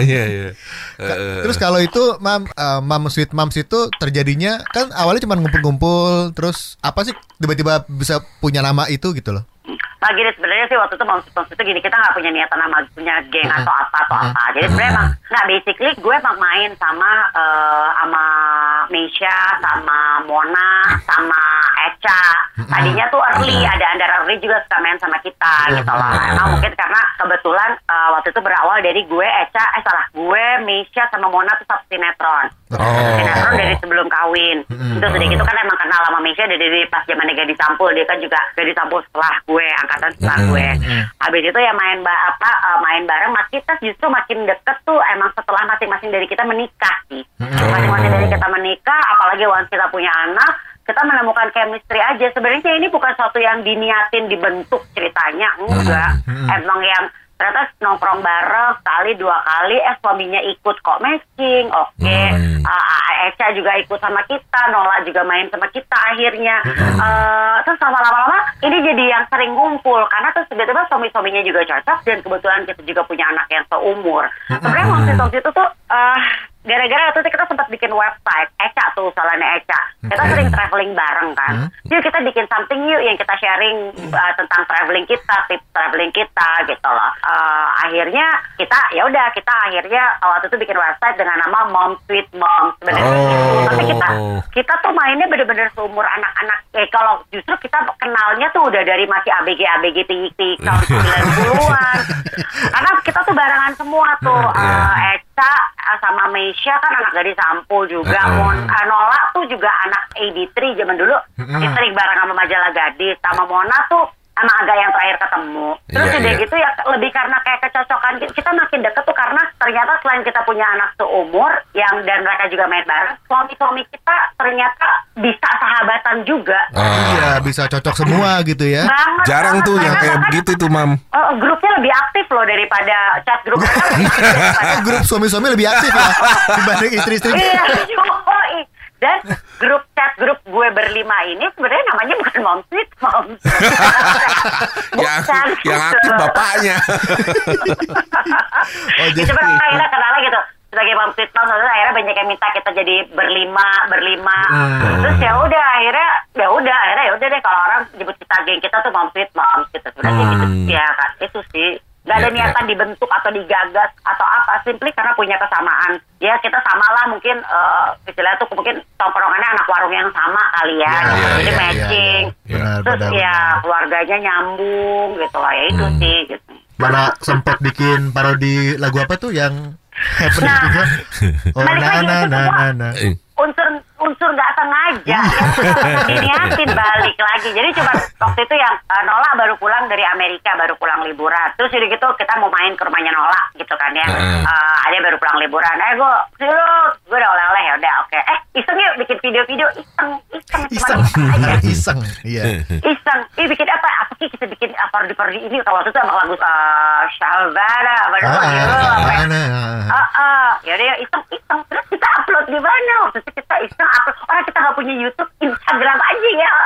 [SPEAKER 2] Iya, iya.
[SPEAKER 3] Terus kalau itu mam eh, mam sweet moms itu terjadinya kan awalnya cuma ngumpul-ngumpul terus apa sih tiba-tiba bisa punya nama itu gitu loh.
[SPEAKER 4] Nah gini sebenarnya sih waktu itu maksud maksud itu gini kita nggak punya niatan sama punya geng atau apa atau apa. Jadi sebenarnya emang nggak basically gue emang main sama eh, sama Meisha, sama Mona, sama Echa. Tadinya tuh early ada under early juga suka main sama kita gitu loh. Emang mungkin karena kebetulan eh, waktu itu berawal dari gue Echa, eh salah gue Meisha sama Mona tuh satu sinetron.
[SPEAKER 2] Oh.
[SPEAKER 4] Sinetron dari sebelum kawin. Terus udah gitu kan emang kenal sama Meisha dari, dari pas zaman gadis sampul dia kan juga gadis sampul setelah gue angkatan setelah gue. Habis itu ya main ba apa eh, main bareng mas kita justru makin deket tuh emang setelah masing-masing dari kita menikah sih. Masing-masing dari kita menikah apalagi once kita punya anak kita menemukan chemistry aja. Sebenarnya ini bukan sesuatu yang diniatin dibentuk ceritanya, enggak. Emang yang ternyata nongkrong bareng sekali dua kali eh suaminya ikut kok matching oke.
[SPEAKER 2] Hmm.
[SPEAKER 4] Ah, Echa juga ikut sama kita Nola juga main sama kita akhirnya. Eh, terus lama-lama ini jadi yang sering ngumpul. Karena terus tiba-tiba suami-suaminya juga cocok dan kebetulan kita juga punya anak yang seumur. Sebenarnya waktu itu tuh eh gara-gara waktu itu kita sempat bikin website Eca tuh salahnya Eca. Kita sering traveling bareng kan. Yuk kita bikin something yuk yang kita sharing uh, tentang traveling kita tips traveling kita gitu loh. Uh, akhirnya kita ya udah kita akhirnya waktu itu bikin website dengan nama Mom Sweet Mom sebenarnya
[SPEAKER 2] Oh.
[SPEAKER 4] gitu. tapi kita kita tuh mainnya bener-bener seumur anak-anak eh kalau justru kita kenalnya tuh udah dari masih ABG ABG tinggi tinggi tahun 90-an karena kita tuh barengan semua tuh
[SPEAKER 2] Iya.
[SPEAKER 4] Eh, Eca eh, sama Meisha kan anak gadis Sampo juga.
[SPEAKER 2] Heeh.
[SPEAKER 4] Mon eh, Nola tuh juga anak AB3 zaman dulu. Dia sering bareng sama majalah gadis. Sama Mona tuh sama agak yang terakhir ketemu terus
[SPEAKER 2] Iya,
[SPEAKER 4] udah
[SPEAKER 2] iya.
[SPEAKER 4] gitu ya lebih karena kayak kecocokan kita makin deket tuh karena ternyata selain kita punya anak seumur yang dan mereka juga main bareng suami-suami kita ternyata bisa sahabatan juga
[SPEAKER 2] Ah.
[SPEAKER 3] Iya, bisa cocok semua gitu ya.
[SPEAKER 4] banget
[SPEAKER 2] Jarang
[SPEAKER 4] banget.
[SPEAKER 2] tuh yang kayak begitu tuh, Mam.
[SPEAKER 4] eh, grupnya lebih aktif loh daripada chat grup
[SPEAKER 3] Grup suami-suami lebih aktif ya dibanding istri-istri.
[SPEAKER 4] Iya. Dan grup chat grup gue berlima ini sebenarnya namanya bukan mom sweet mom.
[SPEAKER 2] yang yang aktif bapaknya.
[SPEAKER 3] Oh,
[SPEAKER 4] Itu
[SPEAKER 3] jadi
[SPEAKER 4] kan akhirnya kenalnya gitu. Sebagai mom sweet mom terus akhirnya banyak yang minta kita jadi berlima berlima. Terus ya udah akhirnya ya udah akhirnya ya udah deh kalau orang nyebut kita geng kita tuh mom sweet mom gitu. Sebenarnya
[SPEAKER 2] Hmm.
[SPEAKER 4] gitu. Ya kan. Itu sih. Gak ada
[SPEAKER 2] Ya,
[SPEAKER 4] niatan dibentuk atau digagas atau apa, simply karena punya kesamaan. Ya kita samalah mungkin eh istilahnya tuh mungkin tongkrongannya anak warung yang sama kali ya,
[SPEAKER 3] Ya,
[SPEAKER 2] ya,
[SPEAKER 4] jadi
[SPEAKER 2] ya,
[SPEAKER 4] matching.
[SPEAKER 3] ya, ya. Benar,
[SPEAKER 4] Terus
[SPEAKER 3] benar,
[SPEAKER 4] ya
[SPEAKER 3] benar.
[SPEAKER 4] keluarganya nyambung gitu lah, ya itu
[SPEAKER 2] Hmm.
[SPEAKER 4] sih gitu.
[SPEAKER 3] Mana sempat bikin parodi lagu apa tuh yang happening
[SPEAKER 4] Nah,
[SPEAKER 3] juga? Oh,
[SPEAKER 4] balik
[SPEAKER 3] na
[SPEAKER 4] lagi
[SPEAKER 3] na
[SPEAKER 4] itu
[SPEAKER 3] na
[SPEAKER 4] semua.
[SPEAKER 3] na na.
[SPEAKER 2] Eh,
[SPEAKER 4] unsur unsur nggak sengaja diniatin balik lagi. Jadi cuma waktu itu yang eh, Nola baru pulang dari Amerika baru pulang liburan. Terus jadi gitu kita mau main ke rumahnya Nola gitu kan ya.
[SPEAKER 2] Heeh.
[SPEAKER 4] Eh, ada baru pulang liburan. Eh gue sirut. Gue udah oleh-oleh ya udah oke. Eh iseng yuk bikin video-video. Iseng iseng. Cuma
[SPEAKER 3] Iseng,
[SPEAKER 4] iseng. Aja
[SPEAKER 3] iseng, iya.
[SPEAKER 4] iseng. Ih bikin apa? Apa sih kita bikin apa parodi parodi ini? Kalau waktu itu sama lagu uh, Shalvara apa
[SPEAKER 3] Ah, ah,
[SPEAKER 4] apa ya?
[SPEAKER 3] ah, ah, ah.
[SPEAKER 4] Ah, ah. ya udah ya iseng iseng. Terus kita upload di mana? Waktu itu kita iseng upload orang kita nggak punya YouTube Instagram aja ya.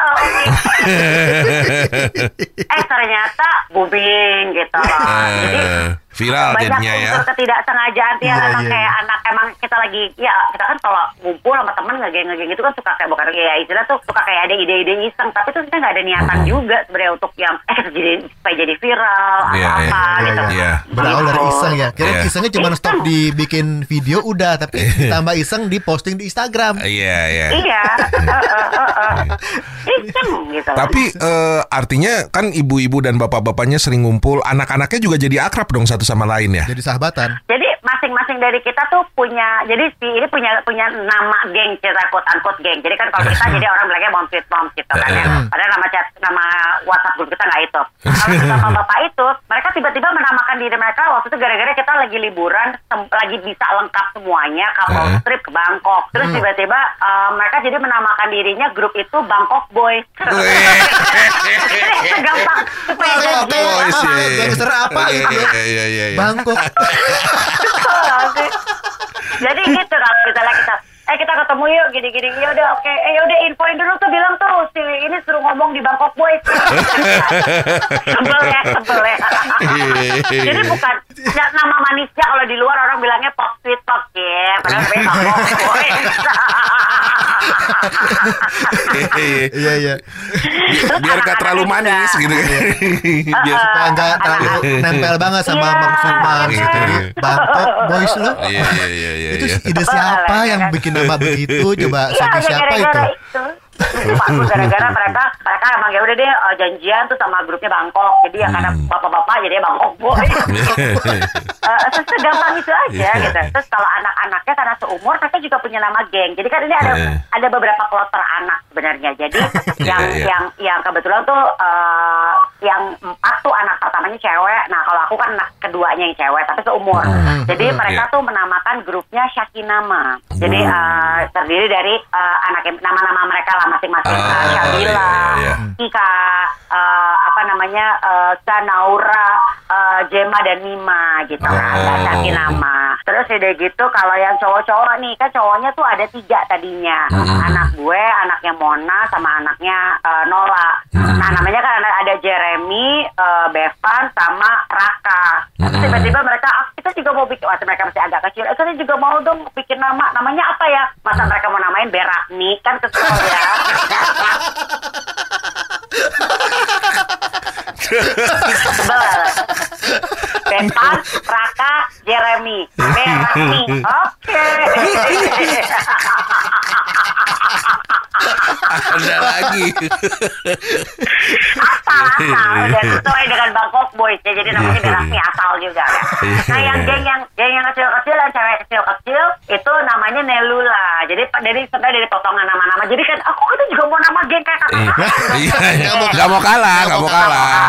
[SPEAKER 4] Eh ternyata booming gitu loh. Jadi
[SPEAKER 2] eh, viral
[SPEAKER 4] banyak
[SPEAKER 2] jadinya ya.
[SPEAKER 4] unsur ketidaksengajaan ya
[SPEAKER 3] Iya,
[SPEAKER 4] anak
[SPEAKER 3] iya,
[SPEAKER 4] kayak
[SPEAKER 3] iya.
[SPEAKER 4] anak emang kita lagi ya kita kan kalau ngumpul sama temen ngegeng ngegeng itu kan suka kayak bukan ya istilah tuh suka kayak ada ide-ide iseng tapi tuh kita nggak ada niatan juga sebenarnya untuk yang eh jadi supaya jadi viral atau
[SPEAKER 2] Iya, iya.
[SPEAKER 4] apa
[SPEAKER 3] Iya,
[SPEAKER 4] gitu
[SPEAKER 2] iya.
[SPEAKER 3] Berawal dari
[SPEAKER 4] Gitu.
[SPEAKER 3] iseng ya. Kira
[SPEAKER 2] Iya.
[SPEAKER 3] isengnya cuma stop dibikin video udah, tapi ditambah iseng di posting di Instagram.
[SPEAKER 2] Iya, iya.
[SPEAKER 4] Iya, eh, eh, eh, eh. iseng gitu.
[SPEAKER 2] Tapi eh, artinya kan ibu-ibu dan bapak-bapaknya sering ngumpul, anak-anaknya juga jadi akrab dong satu sama lain ya.
[SPEAKER 3] Jadi sahabatan.
[SPEAKER 4] Jadi masing-masing dari kita tuh punya, jadi si ini punya punya nama geng cerita quote unquote geng. Jadi kan kalau kita jadi orang bilangnya mom sweet mom gitu kan ya. Padahal nama chat, nama WhatsApp grup kita nggak itu. Kalau si bapak-bapak itu, mereka tiba-tiba menamakan diri mereka waktu itu gara-gara kita lagi liburan, lagi bisa lengkap semuanya, couple
[SPEAKER 2] Heeh.
[SPEAKER 4] trip ke Bangkok. Terus tiba-tiba eh, mereka jadi menamakan dirinya grup itu Bangkok Boys. Gampang supaya
[SPEAKER 3] Oke,
[SPEAKER 4] jadi
[SPEAKER 3] oke.
[SPEAKER 2] Oh,
[SPEAKER 3] apa?
[SPEAKER 2] sih.
[SPEAKER 3] Apa gitu ya?
[SPEAKER 2] Iya, iya. iya.
[SPEAKER 3] Bangkok.
[SPEAKER 4] Jadi gitu kalau misalnya kita eh kita ketemu yuk gini-gini. Ya udah oke. Eh ya udah infoin dulu tuh bilang tuh si ini suruh ngomong di Bangkok Boys. Sebel ya sebel ya. Jadi bukan ya, nama manisnya kalau di luar orang bilangnya pop sweet pop ya. Padahal Bangkok Boys
[SPEAKER 3] Iya, iya.
[SPEAKER 2] Biar gak terlalu manis gitu kan. Biar
[SPEAKER 3] Supaya nggak
[SPEAKER 4] anak-anak.
[SPEAKER 3] terlalu nempel banget sama
[SPEAKER 4] Iya,
[SPEAKER 3] maksud Bang
[SPEAKER 4] iya.
[SPEAKER 3] gitu. Bangkok boys lo.
[SPEAKER 2] Iya, iya, iya, iya.
[SPEAKER 3] Itu
[SPEAKER 2] iya.
[SPEAKER 3] ide siapa yang bikin nama begitu? Coba
[SPEAKER 4] Iya,
[SPEAKER 3] siapa itu?
[SPEAKER 4] Gara-gara mereka mereka emang ya udah deh eh, janjian tuh sama grupnya Bangkok. Jadi ya karena
[SPEAKER 2] Hmm.
[SPEAKER 4] bapak-bapak jadi Bangkok boy. Eh, segampang itu aja
[SPEAKER 2] Iya.
[SPEAKER 4] gitu. Terus kalau anak-anaknya karena seumur mereka juga punya nama geng. Jadi kan ini ada ada beberapa kloter anak sebenarnya. Jadi yang
[SPEAKER 2] Iya, iya.
[SPEAKER 4] yang yang kebetulan tuh eh, yang empat tuh anak pertamanya cewek. Nah kalau aku kan anak keduanya yang cewek tapi seumur. Jadi mereka
[SPEAKER 2] Iya.
[SPEAKER 4] tuh menamakan grupnya Shakinama. Jadi
[SPEAKER 2] Hmm.
[SPEAKER 4] eh, terdiri dari eh, anak yang- nama-nama mereka lah masing-masing.
[SPEAKER 2] Ah,
[SPEAKER 4] Eh, Syabila,
[SPEAKER 2] iya, iya.
[SPEAKER 4] Ika, eh, apa namanya, eh, Kanaura, eh, Jema dan Mima gitu kan.
[SPEAKER 2] Oh.
[SPEAKER 4] Ada Shakinama. Terus udah gitu kalau yang cowok-cowok nih kan cowoknya tuh ada tiga tadinya.
[SPEAKER 2] Mm-mm.
[SPEAKER 4] Anak gue, anaknya Mona sama anaknya eh, Nola. Nah namanya kan ada, Jeremy, eh, Bevan sama Raka. Tiba-tiba mereka ah, kita juga mau bikin, waktu mereka masih agak kecil, eh katanya juga mau dong bikin nama, namanya apa ya? Masa mereka mau namain Berakni, kan kesel ya. Bebas, Raka, Jeremy, Berakni, oke.
[SPEAKER 2] Ada lagi.
[SPEAKER 4] asal asal dan sesuai dengan Bangkok Boys ya jadi namanya
[SPEAKER 2] Iya.
[SPEAKER 4] Berakni asal juga ya.
[SPEAKER 2] Iya,
[SPEAKER 4] Nah yang
[SPEAKER 2] iya.
[SPEAKER 4] geng yang geng yang kecil kecil yang cewek kecil kecil itu namanya Nelula. Jadi dari sebenarnya dari potongan nama-nama. Jadi kan aku kan juga mau nama geng kayak kakak.
[SPEAKER 2] Iya, iya. Nggak mau kalah, nggak mau kalah.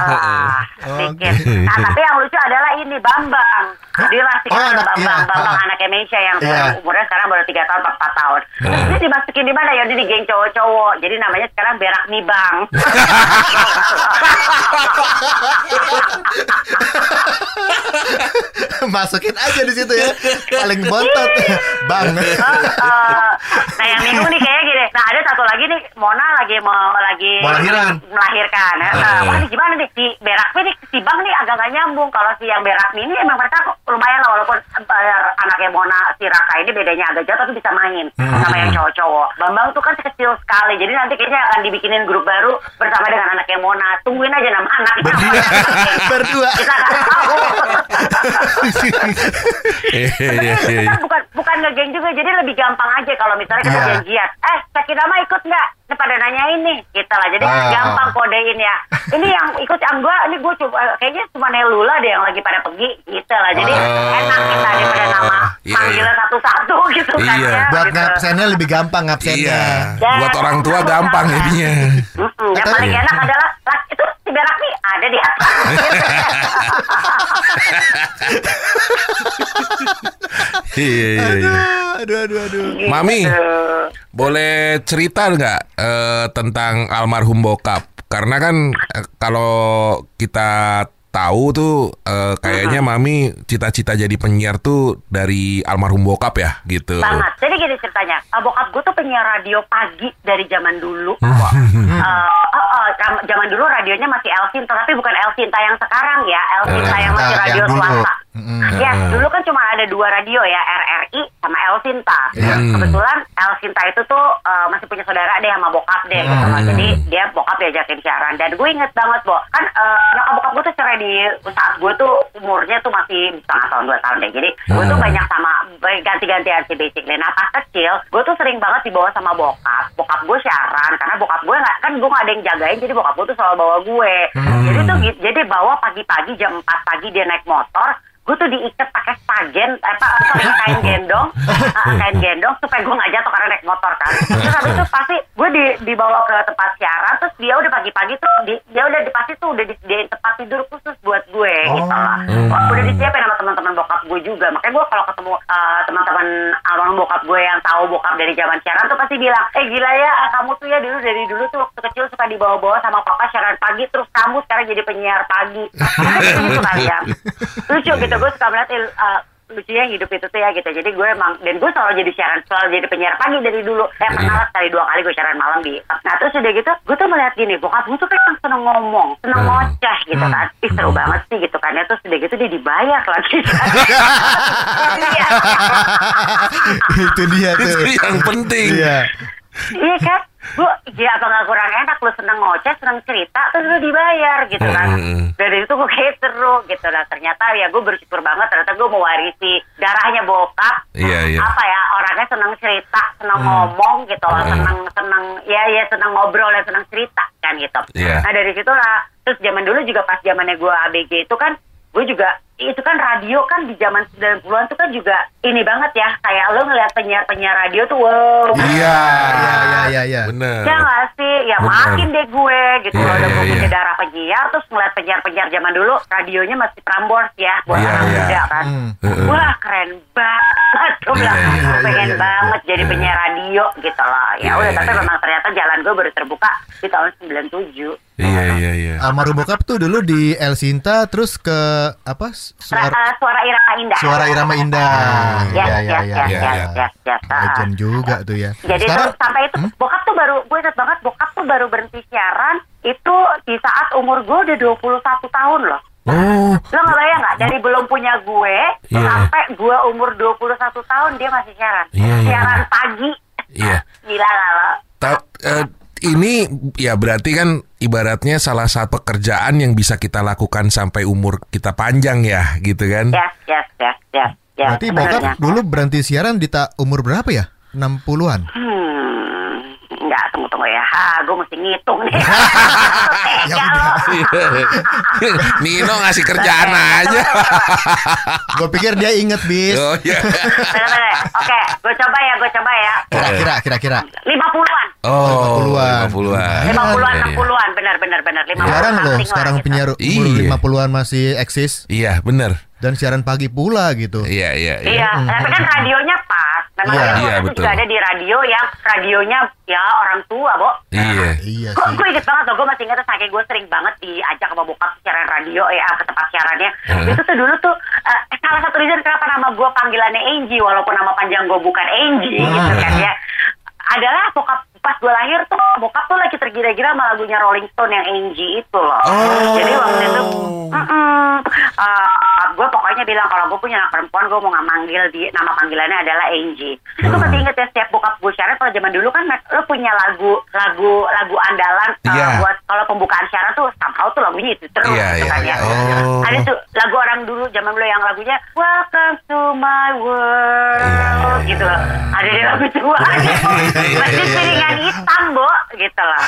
[SPEAKER 3] Oh, gitu.
[SPEAKER 4] Nah, tapi yang lucu adalah ini Bambang. Dia masih
[SPEAKER 3] Oh, anak-
[SPEAKER 4] Bambang,
[SPEAKER 3] iya,
[SPEAKER 4] Bambang
[SPEAKER 3] ah.
[SPEAKER 4] anak Indonesia yang
[SPEAKER 3] Iya.
[SPEAKER 4] umurnya sekarang baru 3 tahun, 4 tahun. Terus
[SPEAKER 2] Ah.
[SPEAKER 4] dia dimasukin di mana ya? Dia di geng cowok-cowok. Jadi namanya sekarang Berak nih Bang.
[SPEAKER 3] Masukin aja di situ ya. Paling bontot. Bang.
[SPEAKER 4] Eh, nah yang minggu nih kayaknya gini. Nah ada satu lagi nih Mona lagi mau lagi
[SPEAKER 3] Melahirkan.
[SPEAKER 4] melahirkan. Nah,
[SPEAKER 2] Eh.
[SPEAKER 4] wah ini gimana nih si Berak nih si Bang nih agak gak nyambung. Kalau si yang Berak ini emang mereka lumayan lah walaupun eh, anaknya Mona si Raka ini bedanya agak jauh tapi bisa main sama yang cowok-cowok. Bambang tuh kan kecil sekali. Jadi nanti kayaknya akan dibikinin grup baru bersama dengan anaknya Mona. Tungguin aja nama anaknya.
[SPEAKER 3] Berdua. Berdua.
[SPEAKER 4] Kita tahu.
[SPEAKER 2] Iya, iya, iya,
[SPEAKER 4] Kita bukan bukan ngegeng juga, jadi lebih gampang aja kalau misalnya kita janjian. Eh, Caki nama ikut nggak? Pada nanya ini, gitu lah. Jadi
[SPEAKER 3] Ah.
[SPEAKER 4] gampang kodein ya. Ini yang ikut yang gua, ini gua coba kayaknya cuma Nelula deh yang lagi pada pergi, gitu lah. Jadi
[SPEAKER 3] Oh.
[SPEAKER 4] enak kita daripada nama
[SPEAKER 2] Iya, iya.
[SPEAKER 4] satu-satu gitu kan
[SPEAKER 2] Iya.
[SPEAKER 4] ya.
[SPEAKER 3] Buat
[SPEAKER 4] gitu.
[SPEAKER 3] ngabsennya lebih gampang ngabsennya.
[SPEAKER 2] Iya. Buat orang tua gampang jadinya.
[SPEAKER 4] Mm-mm, Yang paling
[SPEAKER 2] Iya.
[SPEAKER 4] enak adalah lah, itu si Berak nih ada di atas.
[SPEAKER 2] Iya, iya, iya.
[SPEAKER 3] Aduh, aduh, aduh.
[SPEAKER 2] Mami,
[SPEAKER 4] Gitu.
[SPEAKER 2] boleh cerita nggak eh, tentang almarhum bokap? Karena kan eh, kalau kita tahu tuh eh, kayaknya mami cita-cita jadi penyiar tuh dari almarhum bokap ya gitu.
[SPEAKER 4] banget. Jadi gini ceritanya, uh, bokap gue tuh penyiar radio pagi dari zaman dulu. Uh, uh, uh, zaman dulu radionya masih El Sinta, tapi bukan El Sinta yang sekarang ya, El Sinta yang masih
[SPEAKER 3] Yang
[SPEAKER 4] radio
[SPEAKER 3] dulu.
[SPEAKER 4] swasta.
[SPEAKER 3] Mm-mm.
[SPEAKER 4] Ya, dulu kan cuma ada dua radio ya, RRI sama El Sinta.
[SPEAKER 3] Iya.
[SPEAKER 2] Hmm.
[SPEAKER 4] Kebetulan El Sinta itu tuh uh, masih punya saudara deh sama bokap deh. gitu.
[SPEAKER 2] Hmm.
[SPEAKER 4] Jadi dia bokap diajakin siaran. Dan gue inget banget, Bo. Kan uh, nyokap bokap gue tuh cerai di saat gue tuh umurnya tuh masih setengah tahun, dua tahun deh. Jadi gue tuh
[SPEAKER 2] Hmm.
[SPEAKER 4] banyak sama ganti-gantian sih basically. Nah pas kecil, gue tuh sering banget dibawa sama bokap. Bokap gue siaran, karena bokap gue nggak kan gue nggak ada yang jagain, jadi bokap gue tuh selalu bawa gue. Jadi tuh jadi bawa pagi-pagi jam 4 pagi dia naik motor, gue tuh diikat pakai spagen, eh, apa sorry, kain gendong, Ah, kain gendong supaya gue nggak jatuh karena naik motor kan. Terus habis itu pasti gue di, dibawa ke tempat siaran, terus dia udah pagi-pagi tuh di, dia udah di, pasti tuh udah disediain tempat tidur khusus buat gue gitu lah. Wah, udah disiapin sama gue juga. Makanya gue kalau ketemu eh, teman-teman almarhum bokap gue yang tahu bokap dari zaman siaran tuh pasti bilang, eh gila ya kamu tuh ya dulu dari dulu tuh waktu kecil suka dibawa-bawa sama papa siaran pagi, terus kamu sekarang jadi penyiar pagi. gitu kali ya. Lucu gitu, gue suka melihat eh, lucunya hidup itu tuh ya gitu. Jadi gue emang dan gue selalu jadi siaran, selalu jadi penyiar pagi dari dulu. Eh pernah lah sekali dua kali gue siaran malam di. Nah terus udah gitu, gue tuh melihat gini, bokap gue tuh kan yang seneng ngomong, seneng
[SPEAKER 2] Hmm.
[SPEAKER 4] ngoceh gitu kan. Ih seru banget sih gitu kan. Ya terus udah gitu dia dibayar lagi. Iya.
[SPEAKER 3] Itu dia tuh.
[SPEAKER 2] Itu yang penting.
[SPEAKER 3] Iya.
[SPEAKER 4] Iya kan? Bu, ya apa nggak kurang enak lu seneng ngoceh, seneng cerita, terus lu dibayar gitu kan.
[SPEAKER 2] Hmm.
[SPEAKER 4] Dari itu gue kayak seru gitu lah. Ternyata ya gue bersyukur banget ternyata gue mewarisi darahnya bokap.
[SPEAKER 2] Iya, iya.
[SPEAKER 4] Apa ya, orangnya seneng cerita, seneng ngomong gitu lah.
[SPEAKER 2] Hmm.
[SPEAKER 4] Seneng, seneng, ya ya seneng ngobrol dan seneng cerita kan gitu.
[SPEAKER 2] Iya.
[SPEAKER 4] Nah dari situlah, terus zaman dulu juga pas zamannya gue ABG itu kan, gue juga itu kan radio kan di zaman 90-an tuh kan juga ini banget ya kayak lo ngeliat penyiar-penyiar radio tuh wow
[SPEAKER 2] Iya.
[SPEAKER 3] Iya, iya, iya, iya.
[SPEAKER 2] Bener.
[SPEAKER 4] Ya nggak sih, ya
[SPEAKER 2] Bener.
[SPEAKER 4] makin deh gue gitu
[SPEAKER 2] Iya,
[SPEAKER 4] loh. Udah
[SPEAKER 2] iya,
[SPEAKER 4] gue punya
[SPEAKER 2] iya.
[SPEAKER 4] darah penyiar, terus ngeliat penyiar-penyiar zaman dulu, radionya masih Prambors ya, buat
[SPEAKER 2] Iya,
[SPEAKER 4] anak
[SPEAKER 2] iya.
[SPEAKER 4] muda kan.
[SPEAKER 2] Heeh.
[SPEAKER 4] Wah keren banget, gue bilang,
[SPEAKER 2] Iya, iya,
[SPEAKER 4] gue
[SPEAKER 3] iya,
[SPEAKER 4] pengen
[SPEAKER 3] iya, iya.
[SPEAKER 4] banget jadi
[SPEAKER 2] Hmm.
[SPEAKER 4] penyiar radio gitu loh. Ya
[SPEAKER 2] Iya,
[SPEAKER 4] udah,
[SPEAKER 2] iya,
[SPEAKER 4] tapi
[SPEAKER 2] iya.
[SPEAKER 4] memang ternyata jalan gue baru terbuka di tahun 97.
[SPEAKER 2] Iya, iya, iya.
[SPEAKER 3] Almarhum bokap tuh dulu di El Sinta terus ke apa?
[SPEAKER 4] Ra-
[SPEAKER 3] Suara,
[SPEAKER 4] eh, suara Irama Indah.
[SPEAKER 3] Suara Irama Indah.
[SPEAKER 4] Ya,
[SPEAKER 3] Iya,
[SPEAKER 4] ya,
[SPEAKER 3] iya,
[SPEAKER 4] ya,
[SPEAKER 3] iya.
[SPEAKER 2] iya.
[SPEAKER 4] ya, ya, ya.
[SPEAKER 3] Legend juga tuh ya.
[SPEAKER 4] Jadi
[SPEAKER 3] Sekarang
[SPEAKER 4] tuh sampai itu bokap tuh baru gue ingat banget bokap tuh baru berhenti siaran itu di saat umur gue udah 21 tahun loh.
[SPEAKER 2] Oh,
[SPEAKER 4] Lo nggak bayang nggak? Dari belum punya gue
[SPEAKER 2] Iya.
[SPEAKER 4] sampai gue umur 21 tahun dia masih siaran.
[SPEAKER 2] Iya, iya,
[SPEAKER 4] siaran
[SPEAKER 2] iya.
[SPEAKER 4] pagi.
[SPEAKER 2] Iya.
[SPEAKER 4] Gila nggak lo?
[SPEAKER 2] Ta- eh, ini ya berarti kan ibaratnya salah satu pekerjaan yang bisa kita lakukan sampai umur kita panjang ya, gitu kan?
[SPEAKER 4] Yes, yes, yes, yes. yes
[SPEAKER 3] Berarti bokap dulu berhenti siaran di ta umur berapa ya? 60-an.
[SPEAKER 4] Hmm, enggak, tunggu tunggu ya. Ha, gue mesti ngitung nih.
[SPEAKER 3] Ya
[SPEAKER 4] Tega
[SPEAKER 3] udah.
[SPEAKER 2] Nino ngasih kerjaan aja.
[SPEAKER 3] Gue pikir dia inget bis.
[SPEAKER 2] oh iya.
[SPEAKER 4] Oke, gue coba ya, gue coba ya.
[SPEAKER 3] Kira-kira, kira-kira.
[SPEAKER 4] 50-an.
[SPEAKER 2] Oh,
[SPEAKER 3] 50-an.
[SPEAKER 2] 50-an.
[SPEAKER 4] 50-an,
[SPEAKER 2] Iya, iya.
[SPEAKER 4] 60-an, benar benar benar. 50-an
[SPEAKER 3] Jarang loh sekarang
[SPEAKER 4] gitu.
[SPEAKER 3] penyiar umur
[SPEAKER 2] Iya.
[SPEAKER 3] 50-an masih eksis
[SPEAKER 2] Iya, bener.
[SPEAKER 3] dan siaran pagi pula gitu.
[SPEAKER 2] Iya, iya, iya.
[SPEAKER 4] Iya, tapi kan radionya pas. Memang
[SPEAKER 3] Iya.
[SPEAKER 2] Iya, betul.
[SPEAKER 4] juga ada di radio yang radionya ya orang tua, Bo.
[SPEAKER 2] Iya.
[SPEAKER 3] Iya
[SPEAKER 4] Gue
[SPEAKER 3] sih.
[SPEAKER 4] gue inget banget tuh, gue masih inget tuh saking gue sering banget diajak sama bokap siaran radio ya ke tempat siarannya.
[SPEAKER 2] Hmm.
[SPEAKER 4] Itu tuh dulu tuh eh, salah satu reason kenapa nama gue panggilannya Angie walaupun nama panjang gue bukan Angie gitu kan ya. Adalah bokap pas gue lahir tuh bokap tuh lagi tergira-gira sama lagunya Rolling Stone yang Angie itu loh.
[SPEAKER 2] Oh.
[SPEAKER 4] Jadi waktu itu gue pokoknya bilang kalau gue punya anak perempuan gue mau nggak manggil di nama panggilannya adalah Angie. Itu masih inget ya setiap bokap gue siaran kalau zaman dulu kan lo punya lagu lagu lagu andalan uh,
[SPEAKER 2] Iya.
[SPEAKER 4] buat kalau pembukaan siaran tuh somehow tuh lagunya itu terus
[SPEAKER 2] Iya,
[SPEAKER 4] gitu
[SPEAKER 2] iya,
[SPEAKER 4] kan
[SPEAKER 2] iya.
[SPEAKER 4] ya.
[SPEAKER 2] Oh.
[SPEAKER 4] Ada tuh lagu orang dulu zaman dulu yang lagunya Welcome to my world
[SPEAKER 2] Iya,
[SPEAKER 4] gitu loh. Ada di lagu tua. Masih piringan hitam, Bo, gitu loh.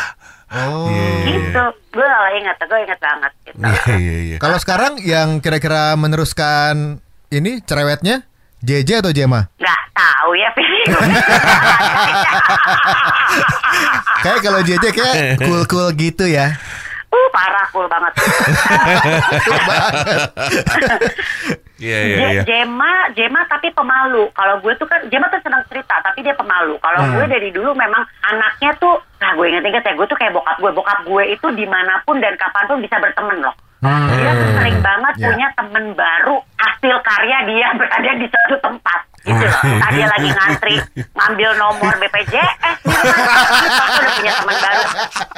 [SPEAKER 3] Oh.
[SPEAKER 4] Gitu. Gue gak inget, gue inget banget gitu.
[SPEAKER 2] Iya, iya, iya.
[SPEAKER 3] Kalau sekarang yang kira-kira meneruskan ini cerewetnya JJ atau Jema?
[SPEAKER 4] Nggak tahu ya, Pilih.
[SPEAKER 3] Kayak kalau JJ kayak cool-cool gitu ya.
[SPEAKER 4] uh, parah, cool banget.
[SPEAKER 2] Iya, iya,
[SPEAKER 4] Je-
[SPEAKER 2] iya.
[SPEAKER 4] Jema, Jema tapi pemalu. Kalau gue tuh kan, Jema tuh senang cerita, tapi dia pemalu. Kalau
[SPEAKER 2] Hmm.
[SPEAKER 4] gue dari dulu memang anaknya tuh, nah gue inget-inget ya, gue tuh kayak bokap gue. Bokap gue itu di mana pun dan kapan pun bisa berteman loh. Dia tuh sering banget
[SPEAKER 3] Ya.
[SPEAKER 4] punya temen baru, hasil karya dia berada di satu tempat. Gitu loh. Entah dia lagi ngantri, ngambil nomor BPJS. Gitu kan. udah punya teman baru.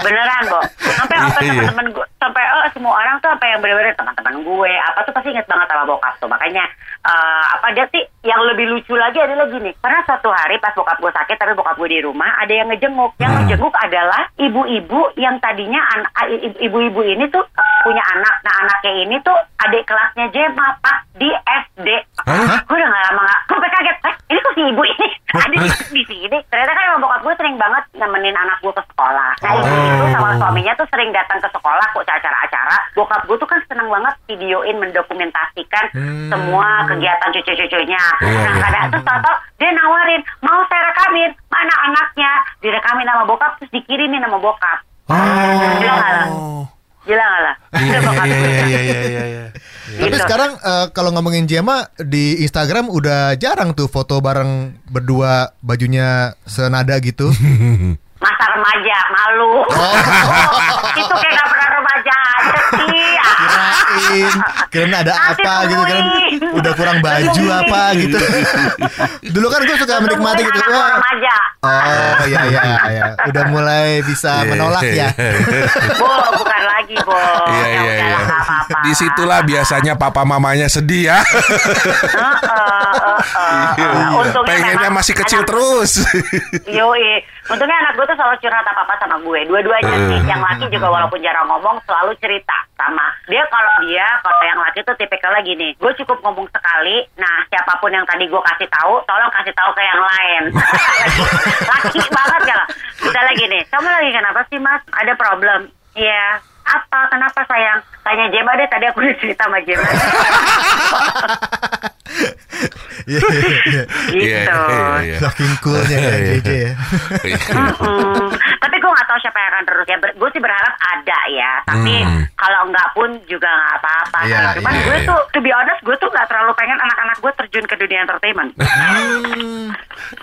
[SPEAKER 4] Beneran, Bo. Sampai sampai
[SPEAKER 2] Iya, iya.
[SPEAKER 4] teman-teman gue, sampai eh, semua orang tuh apa yang bener-bener teman-teman gue, apa tuh pasti inget banget sama bokap tuh. Makanya eh, apa dia sih yang lebih lucu lagi adalah gini. Karena suatu hari pas bokap gue sakit, tapi bokap gue di rumah, ada yang ngejenguk. Yang ngejenguk adalah ibu-ibu yang tadinya ibu-ibu ini tuh eh, punya anak. Nah anaknya ini tuh adik kelasnya Jema, Pak, di SD.
[SPEAKER 2] Hah?
[SPEAKER 4] Gue udah gak lama gak, kaget, eh ini kok si ibu ini ada di, sini. Ternyata kan emang bokap gue sering banget nemenin anak gue ke sekolah. Nah ibu itu sama suaminya tuh sering datang ke sekolah kok acara-acara. Bokap gue tuh kan seneng banget videoin mendokumentasikan semua kegiatan cucu-cucunya.
[SPEAKER 2] Iya,
[SPEAKER 4] nah
[SPEAKER 2] iya.
[SPEAKER 4] kadang tuh tau dia nawarin, mau saya rekamin, mana anaknya? Direkamin sama bokap terus dikirimin sama bokap. Gak lah? Gila gak lah?
[SPEAKER 2] Iya, iya, iya, iya, iya, iya, iya.
[SPEAKER 3] Tapi
[SPEAKER 4] Gitu.
[SPEAKER 3] sekarang eh, kalau ngomongin Jema di Instagram udah jarang tuh foto bareng berdua bajunya senada gitu.
[SPEAKER 4] Masa remaja, malu.
[SPEAKER 3] Oh.
[SPEAKER 4] itu kayak gak pernah remaja aja sih.
[SPEAKER 3] Kirain, kirain ada
[SPEAKER 4] Nanti
[SPEAKER 3] apa gitu kan. Udah kurang baju apa gitu. Dulu kan gue suka menikmati gitu.
[SPEAKER 4] Anak
[SPEAKER 3] Wah,
[SPEAKER 4] remaja.
[SPEAKER 3] Oh iya iya iya. Udah mulai bisa
[SPEAKER 2] Iya,
[SPEAKER 3] menolak
[SPEAKER 2] iya,
[SPEAKER 3] ya.
[SPEAKER 4] Bo, bukan lagi, Bo.
[SPEAKER 2] Iya,
[SPEAKER 4] Ya
[SPEAKER 2] iya, iya.
[SPEAKER 4] Di
[SPEAKER 2] situlah biasanya papa mamanya sedih ya.
[SPEAKER 4] Heeh. Untungnya
[SPEAKER 2] Pengennya
[SPEAKER 4] memang
[SPEAKER 2] masih kecil
[SPEAKER 4] anak-
[SPEAKER 2] terus.
[SPEAKER 4] Yoi, untungnya anak gue tuh selalu curhat apa apa sama gue. Dua-duanya sih, yang laki juga walaupun jarang ngomong selalu cerita sama dia. Kalau dia, kalau yang laki tuh tipikalnya gini, gue cukup ngomong sekali. Nah, siapa pun yang tadi gue kasih tahu, tolong kasih tahu ke yang lain. laki banget ya. Misalnya gini, kamu lagi kenapa sih mas? Ada problem? Iya. Apa? Kenapa sayang? Tanya Jema deh. Tadi aku udah cerita sama Jema.
[SPEAKER 3] Iya iya iya.
[SPEAKER 4] gitu.
[SPEAKER 2] Iya, iya, iya.
[SPEAKER 3] Saking coolnya ya JJ ya.
[SPEAKER 4] Tapi gue gak tahu siapa yang akan terus ya. Gue sih berharap ada ya. Tapi
[SPEAKER 2] Hmm.
[SPEAKER 4] kalau enggak pun juga nggak apa-apa.
[SPEAKER 3] Iya,
[SPEAKER 4] Cuman
[SPEAKER 2] iya,
[SPEAKER 4] gue
[SPEAKER 2] iya.
[SPEAKER 4] tuh, to be honest, gue tuh gak terlalu pengen anak-anak gue terjun ke dunia entertainment.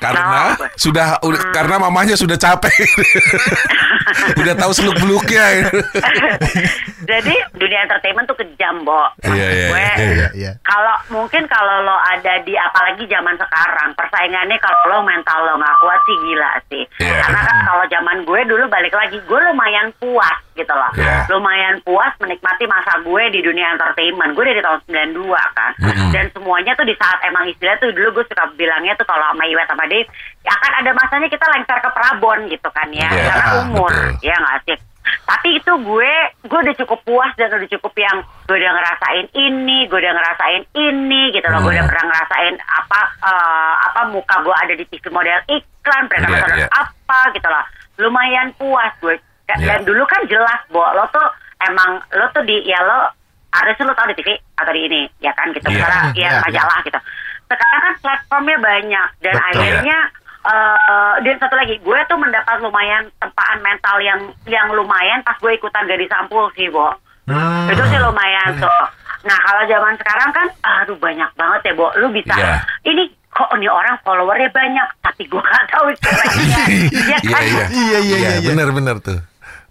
[SPEAKER 3] Hmm.
[SPEAKER 2] Karena
[SPEAKER 4] Nah,
[SPEAKER 2] sudah udah- karena mamanya sudah capek. udah tahu seluk beluknya.
[SPEAKER 4] Jadi dunia entertainment tuh kejam, Bo.
[SPEAKER 2] Iya, iya,
[SPEAKER 4] Gue,
[SPEAKER 2] iya,
[SPEAKER 3] iya, iya.
[SPEAKER 4] Kalau mungkin kalau lo ada di apalagi zaman sekarang persaingannya kalau lo mental lo nggak kuat sih gila sih.
[SPEAKER 2] Iya.
[SPEAKER 4] Karena kan kalau zaman gue dulu balik lagi gue lumayan puas gitu loh.
[SPEAKER 2] Iya.
[SPEAKER 4] Lumayan puas menikmati masa gue di dunia entertainment. Gue dari tahun 92 kan.
[SPEAKER 2] Mm-mm.
[SPEAKER 4] Dan semuanya tuh di saat emang istilah tuh dulu gue suka bilangnya tuh kalau sama Iwet sama Dave akan ada masanya kita lengser ke Prabon gitu kan ya.
[SPEAKER 2] Iya,
[SPEAKER 4] Karena umur.
[SPEAKER 2] betul.
[SPEAKER 4] Ya nggak sih? Tapi itu gue, gue udah cukup puas dan udah cukup yang gue udah ngerasain ini, gue udah ngerasain ini gitu loh. Gue udah
[SPEAKER 2] Hmm.
[SPEAKER 4] pernah ngerasain apa eh, apa muka gue ada di TV model iklan, pernah
[SPEAKER 2] Iya,
[SPEAKER 4] ngerasain
[SPEAKER 2] iya.
[SPEAKER 4] apa gitu loh. Lumayan puas gue. Dan
[SPEAKER 2] Iya.
[SPEAKER 4] dulu kan jelas, Bo, lo tuh emang lo tuh di ya lo harusnya lo tau di TV atau di ini, ya kan gitu.
[SPEAKER 2] Iya.
[SPEAKER 4] Sekarang
[SPEAKER 3] Hmm,
[SPEAKER 4] ya
[SPEAKER 3] iya,
[SPEAKER 4] majalah gitu. Sekarang kan platformnya banyak dan
[SPEAKER 3] Betul.
[SPEAKER 4] akhirnya eh dan satu lagi, gue tuh mendapat lumayan tempaan mental yang yang lumayan pas gue ikutan gadis sampul sih, Bo.
[SPEAKER 3] Hmm.
[SPEAKER 4] Itu sih lumayan tuh. Nah kalau zaman sekarang kan, aduh banyak banget ya, Bo. Lu bisa,
[SPEAKER 2] Iya.
[SPEAKER 4] ini kok ini orang followernya banyak, tapi gue gak tahu caranya. Iya
[SPEAKER 2] Iya
[SPEAKER 4] kan?
[SPEAKER 2] iya.
[SPEAKER 3] Iya, iya, iya, iya.
[SPEAKER 2] Benar-benar tuh.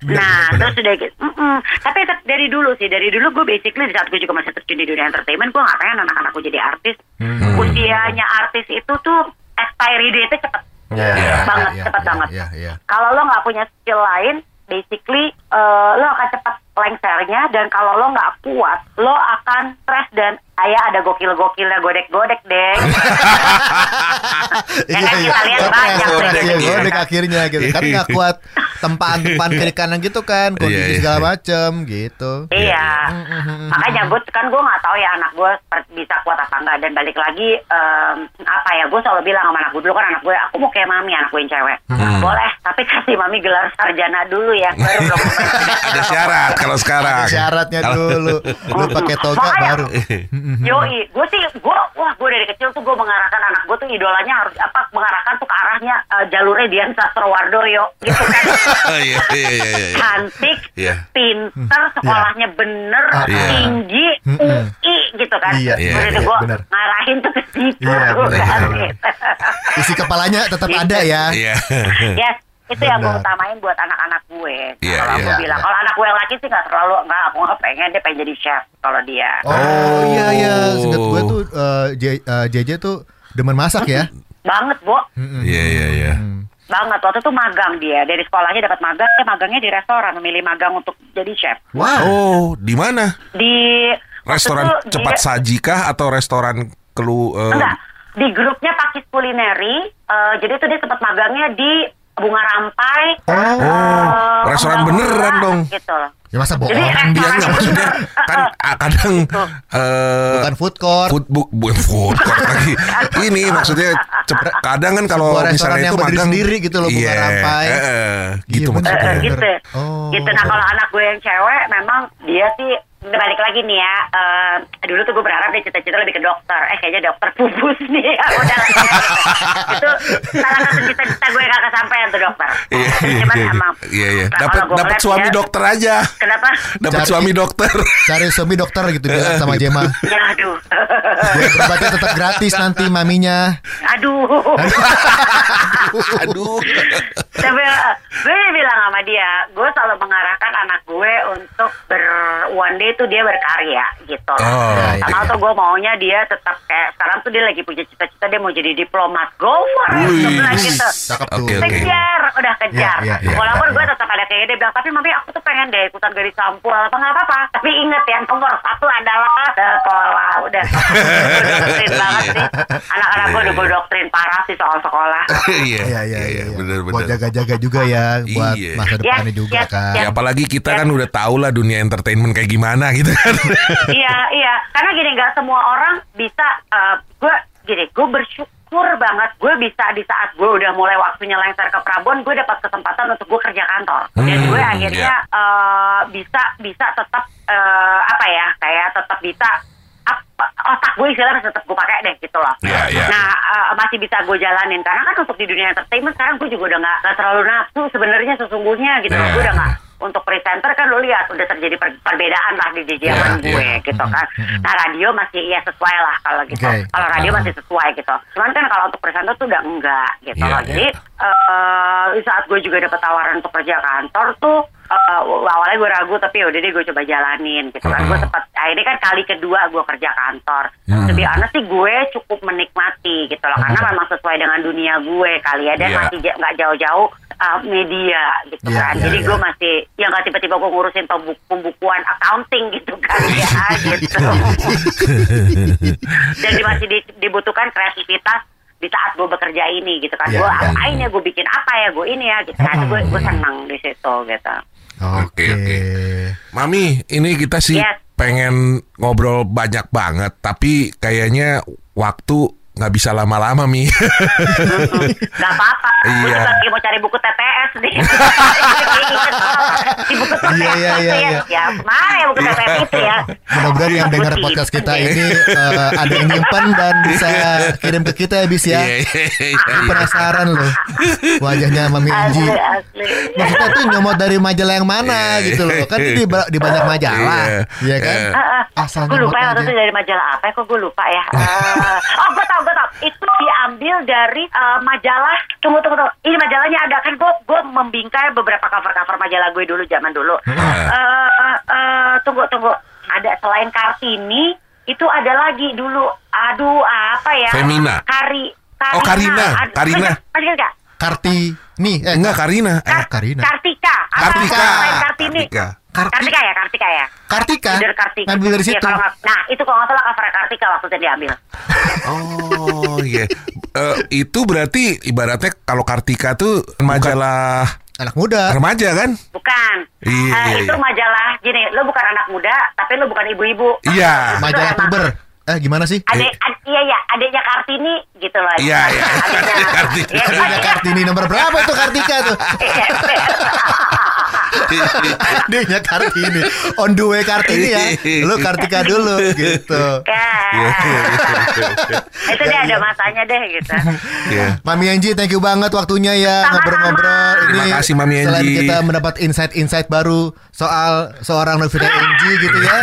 [SPEAKER 4] Nah, terus udah gitu. Mm-mm. Tapi tetap dari dulu sih, dari dulu gue basically di saat gue juga masih terjun di dunia entertainment, gue gak pengen anak-anak gue jadi artis.
[SPEAKER 3] Hmm.
[SPEAKER 4] Usianya artis itu tuh expiry date cepet.
[SPEAKER 3] Iya,
[SPEAKER 2] Iya.
[SPEAKER 4] banget,
[SPEAKER 3] iya,
[SPEAKER 4] cepet
[SPEAKER 3] iya,
[SPEAKER 4] banget.
[SPEAKER 3] Iya, iya.
[SPEAKER 4] Kalau lo nggak punya skill lain, basically eh, lo akan cepat lengsernya dan kalau lo nggak kuat, lo akan stres dan ayah ada gokil-gokilnya godek-godek deh. Ya kan, kita lihat
[SPEAKER 3] Stres,
[SPEAKER 4] banyak
[SPEAKER 2] tuh.
[SPEAKER 3] iya,
[SPEAKER 2] Iya.
[SPEAKER 3] godek akhirnya gitu kan nggak kuat tempaan-tempaan kiri kanan gitu kan kondisi
[SPEAKER 2] Iya, iya,
[SPEAKER 3] segala
[SPEAKER 2] iya.
[SPEAKER 3] macem gitu
[SPEAKER 4] Iya, makanya gue kan gue nggak tahu ya anak gue seperti- bisa kuat apa enggak dan balik lagi em, apa ya gue selalu bilang sama anak gue dulu kan anak gue aku mau kayak mami anak gue yang cewek
[SPEAKER 2] Hmm.
[SPEAKER 4] boleh tapi kasih mami gelar sarjana dulu ya baru belum
[SPEAKER 2] Ada syarat kalau sekarang.
[SPEAKER 3] Ada syaratnya dulu lu pakai toga
[SPEAKER 4] Makanya-
[SPEAKER 3] baru
[SPEAKER 4] Yoi, gue sih, gue, wah gue dari kecil tuh gue mengarahkan anak gue tuh idolanya harus apa mengarahkan tuh ke arahnya eh, jalurnya Dian Sastrowardoyo gitu kan.
[SPEAKER 2] Iya iya iya iya.
[SPEAKER 4] Cantik,
[SPEAKER 2] Iya.
[SPEAKER 4] pinter, sekolahnya bener,
[SPEAKER 2] Iya.
[SPEAKER 4] tinggi,
[SPEAKER 3] Mm-mm.
[SPEAKER 4] UI gitu kan.
[SPEAKER 3] Iya,
[SPEAKER 2] iya, iya,
[SPEAKER 4] gue
[SPEAKER 3] bener.
[SPEAKER 4] ngarahin tuh ke situ
[SPEAKER 3] Iya, bener,
[SPEAKER 4] kan.
[SPEAKER 3] bener.
[SPEAKER 4] gitu.
[SPEAKER 3] isi kepalanya tetap
[SPEAKER 4] Gitu.
[SPEAKER 3] ada ya
[SPEAKER 2] Iya.
[SPEAKER 4] Yes, itu yang gue utamain buat anak-anak gue.
[SPEAKER 2] Iya,
[SPEAKER 4] kalau
[SPEAKER 2] iya,
[SPEAKER 4] aku bilang,
[SPEAKER 3] iya.
[SPEAKER 4] kalau anak gue yang laki sih nggak terlalu, nggak, aku nggak pengen dia pengen jadi chef kalau dia.
[SPEAKER 3] oh, iya iya
[SPEAKER 2] Oh.
[SPEAKER 3] seingat gue tuh eh, J- eh, JJ tuh demen masak ya
[SPEAKER 4] Banget, Bo.
[SPEAKER 3] Mm-mm.
[SPEAKER 2] Iya iya iya.
[SPEAKER 4] Banget waktu itu magang dia dari sekolahnya dapat magang dia magangnya di restoran memilih magang untuk jadi chef
[SPEAKER 3] wow
[SPEAKER 2] Oh, di mana?
[SPEAKER 4] di
[SPEAKER 2] Restoran
[SPEAKER 4] itu
[SPEAKER 2] cepat
[SPEAKER 4] dia-
[SPEAKER 2] saji kah atau restoran kelu eh,
[SPEAKER 4] enggak di grupnya Pakis Kulineri eh, jadi itu dia sempat magangnya di bunga rampai
[SPEAKER 3] Oh.
[SPEAKER 4] eh,
[SPEAKER 2] restoran beneran
[SPEAKER 4] Bunga,
[SPEAKER 2] dong.
[SPEAKER 4] gitu loh
[SPEAKER 3] ya masa bohong
[SPEAKER 4] Jadi,
[SPEAKER 3] dia
[SPEAKER 2] Dia
[SPEAKER 4] Restoran
[SPEAKER 2] nggak maksudnya kan ah, kadang eh
[SPEAKER 3] bukan food court
[SPEAKER 2] food bu, bukan food court lagi. Ini maksudnya cep- kadang kan kalau
[SPEAKER 3] Sebuah
[SPEAKER 2] misalnya
[SPEAKER 3] yang
[SPEAKER 2] itu magang
[SPEAKER 3] sendiri gitu loh, bukan
[SPEAKER 2] Iya,
[SPEAKER 3] rampai.
[SPEAKER 2] eh, eh, gitu
[SPEAKER 3] Iya,
[SPEAKER 2] maksudnya.
[SPEAKER 4] Eh,
[SPEAKER 3] bener.
[SPEAKER 4] gitu
[SPEAKER 3] Oh.
[SPEAKER 4] gitu nah kalau anak gue yang cewek memang dia sih balik lagi nih ya eh, dulu tuh gue berharap dia cita-cita lebih ke dokter eh kayaknya dokter pupus nih ya udah lah, itu salah satu cita-cita gue yang gak kesampaian tuh dokter
[SPEAKER 2] Iya, iya,
[SPEAKER 4] cuman
[SPEAKER 2] iya.
[SPEAKER 4] emang
[SPEAKER 2] Iya, iya.
[SPEAKER 4] nah,
[SPEAKER 2] Dapat
[SPEAKER 4] gue
[SPEAKER 2] dapat
[SPEAKER 4] ngeliat
[SPEAKER 2] suami
[SPEAKER 4] dia-
[SPEAKER 2] dokter aja.
[SPEAKER 4] kenapa
[SPEAKER 2] Dapat
[SPEAKER 3] Cari-
[SPEAKER 2] suami dokter.
[SPEAKER 3] cari suami dokter gitu bilang sama Jema
[SPEAKER 4] ya aduh
[SPEAKER 3] biar berobatnya tetap gratis nanti maminya
[SPEAKER 4] aduh
[SPEAKER 2] Aduh.
[SPEAKER 4] tapi eh, gue bilang sama dia gue selalu mengarahkan anak gue untuk ber one day tuh dia berkarya gitu. Loh.
[SPEAKER 2] Oh,
[SPEAKER 3] iya,
[SPEAKER 4] sama
[SPEAKER 2] iya.
[SPEAKER 4] tuh gue maunya dia tetap kayak sekarang tuh dia lagi punya cita-cita dia mau jadi diplomat go for it gitu.
[SPEAKER 3] cakep tuh.
[SPEAKER 2] Oke, oke.
[SPEAKER 4] kejar udah kejar.
[SPEAKER 3] Iya, iya, iya,
[SPEAKER 4] walaupun
[SPEAKER 3] iya,
[SPEAKER 4] gue
[SPEAKER 3] iya.
[SPEAKER 4] tetap ada kayak dia bilang tapi mami aku tuh pengen deh ikutan gadis sampul apa nggak apa-apa. Tapi inget ya nomor satu adalah sekolah. Udah. Doktrin banget sih. Anak-anak gue udah gue doktrin parah sih soal sekolah.
[SPEAKER 2] Iya
[SPEAKER 3] Iya iya iya,
[SPEAKER 2] bener
[SPEAKER 3] buat jaga-jaga juga ya buat
[SPEAKER 2] Iya.
[SPEAKER 3] masa depannya juga kan.
[SPEAKER 2] Ya apalagi kita kan udah tahu lah dunia entertainment kayak gimana gitu kan.
[SPEAKER 4] iya iya karena gini nggak semua orang bisa eh, gue gini gue bersyukur banget gue bisa di saat gue udah mulai waktunya lengser ke Prabon gue dapat kesempatan untuk gue kerja kantor dan
[SPEAKER 2] Hmm,
[SPEAKER 4] gue akhirnya eh, bisa bisa tetap eh, apa ya kayak tetap bisa otak gue istilahnya tetap gue pakai deh gitu loh.
[SPEAKER 2] Iya, iya.
[SPEAKER 4] Nah eh, masih bisa gue jalanin karena kan untuk di dunia entertainment sekarang gue juga udah nggak nggak terlalu nafsu sebenarnya sesungguhnya gitu loh.
[SPEAKER 2] Iya.
[SPEAKER 4] Gue udah nggak untuk presenter kan lu lihat udah terjadi per- perbedaan lah di
[SPEAKER 2] Iya,
[SPEAKER 4] zaman gue
[SPEAKER 2] iya.
[SPEAKER 4] gitu kan. Nah radio masih ya sesuai lah kalau gitu.
[SPEAKER 3] Oke.
[SPEAKER 4] Kalau radio masih sesuai gitu. Cuman kan kalau untuk presenter tuh udah enggak gitu
[SPEAKER 2] Iya,
[SPEAKER 4] loh.
[SPEAKER 2] iya.
[SPEAKER 4] Jadi eh di saat gue juga dapat tawaran untuk kerja kantor tuh eh, awalnya gue ragu tapi ya udah deh gue coba jalanin gitu kan. Gue
[SPEAKER 2] Mhm.
[SPEAKER 4] sempat ini kan kali kedua gue kerja kantor. Lebih honest sih gue cukup menikmati gitu loh karena memang sesuai dengan dunia gue kali ya dan
[SPEAKER 2] Iya.
[SPEAKER 4] masih nggak jauh-jauh uh, media gitu
[SPEAKER 3] Iya,
[SPEAKER 4] kan.
[SPEAKER 3] iya,
[SPEAKER 4] Jadi
[SPEAKER 3] iya.
[SPEAKER 4] gue masih ya nggak tiba-tiba gue ngurusin pembu- pembukuan accounting gitu kan ya gitu. Dan masih di- dibutuhkan kreativitas di saat gue bekerja ini gitu kan.
[SPEAKER 3] Iya,
[SPEAKER 4] gue
[SPEAKER 3] iya,
[SPEAKER 4] apain ya, gue bikin apa ya, gue ini ya gitu kan. Gue gue senang di situ gitu.
[SPEAKER 2] Oke, oke. Mami, ini kita sih
[SPEAKER 4] Yes.
[SPEAKER 2] pengen ngobrol banyak banget, tapi kayaknya waktu nggak bisa lama-lama, Mi.
[SPEAKER 4] Gak apa-apa.
[SPEAKER 2] Iya.
[SPEAKER 4] lagi mau cari buku TTS nih. di buku TTS
[SPEAKER 3] Iya, iya,
[SPEAKER 4] itu
[SPEAKER 3] iya,
[SPEAKER 4] ya.
[SPEAKER 3] iya.
[SPEAKER 4] Ya, mana ya buku TTS itu ya.
[SPEAKER 3] Mudah-mudahan yang dengar
[SPEAKER 4] Putih.
[SPEAKER 3] podcast kita ini eh, ada yang nyimpan dan bisa kirim ke kita ya bis ya.
[SPEAKER 2] Iya, iya, iya,
[SPEAKER 3] penasaran loh wajahnya Mami Anji. Maksudnya tuh nyomot dari majalah yang mana gitu loh. Kan di, di banyak majalah,
[SPEAKER 2] Iya,
[SPEAKER 3] kan? Asal
[SPEAKER 4] gue lupa ya waktu itu dari majalah apa ya kok gue lupa ya Eh, oh gue tau gue tau itu diambil dari eh, majalah tunggu tunggu tunggu ini majalahnya ada kan gue gue membingkai beberapa cover cover majalah gue dulu zaman dulu Eh, eh, eh, tunggu tunggu ada selain kartini itu ada lagi dulu aduh apa ya
[SPEAKER 2] Femina.
[SPEAKER 4] Kari Karina.
[SPEAKER 2] Oh, Karina.
[SPEAKER 4] Aduh,
[SPEAKER 2] Karina.
[SPEAKER 4] masih ingat nggak?
[SPEAKER 3] Karti nih eh
[SPEAKER 2] Enggak, Karina. Eh,
[SPEAKER 3] Karina.
[SPEAKER 4] Kartika
[SPEAKER 2] Kartika.
[SPEAKER 4] Kartini
[SPEAKER 2] Kartika.
[SPEAKER 3] Karti-
[SPEAKER 4] Kartika ya Kartika ya
[SPEAKER 3] Kartika.
[SPEAKER 4] Leader Kartika.
[SPEAKER 3] Ngambil dari
[SPEAKER 4] Iya,
[SPEAKER 3] situ.
[SPEAKER 4] kalau nggak- nah, itu kalau nggak salah cover Kartika waktu itu diambil.
[SPEAKER 2] Oh, iya. Eh, itu berarti ibaratnya kalau Kartika tuh majalah
[SPEAKER 3] Anak muda.
[SPEAKER 2] remaja kan?
[SPEAKER 4] Bukan.
[SPEAKER 2] Iya,
[SPEAKER 4] Eh,
[SPEAKER 2] iya,
[SPEAKER 4] itu
[SPEAKER 2] iya.
[SPEAKER 4] majalah gini, lo bukan anak muda, tapi lo bukan ibu-ibu.
[SPEAKER 2] Iya.
[SPEAKER 3] Majalah puber. Eh gimana sih?
[SPEAKER 4] Adek, ad- iya iya, adiknya Kartini gitu loh.
[SPEAKER 2] Iya, iya.
[SPEAKER 4] Adiknya
[SPEAKER 2] Kartini.
[SPEAKER 4] Iya,
[SPEAKER 3] Adiknya
[SPEAKER 4] adiknya-
[SPEAKER 3] Kartini nomor berapa itu Kartika tuh? Adiknya Kartini. On the way Kartini ya. Lu Kartika dulu gitu.
[SPEAKER 2] Iya,
[SPEAKER 4] Kan. Itu deh ada masanya deh gitu.
[SPEAKER 2] Iya.
[SPEAKER 3] Mami Anji, thank you banget waktunya ya ngobrol-ngobrol.
[SPEAKER 2] Terima kasih, Mami
[SPEAKER 3] Selain
[SPEAKER 2] Anji.
[SPEAKER 3] kita mendapat insight-insight baru soal seorang Novita Anji gitu ya,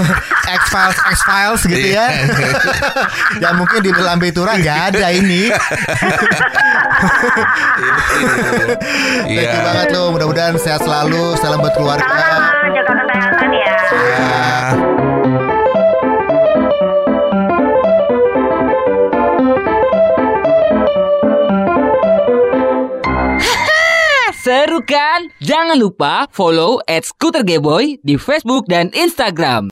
[SPEAKER 3] X Files X Files gitu ya, yang mungkin di Lambe Tura nggak ada ini. Thank you
[SPEAKER 2] Iya.
[SPEAKER 3] banget lo. Mudah-mudahan sehat selalu. Salam buat keluarga.
[SPEAKER 4] Sama-sama, jaga kesehatan ya.
[SPEAKER 2] Ya.
[SPEAKER 1] Seru kan? Jangan lupa follow at Scooter Gayboy di Facebook dan Instagram.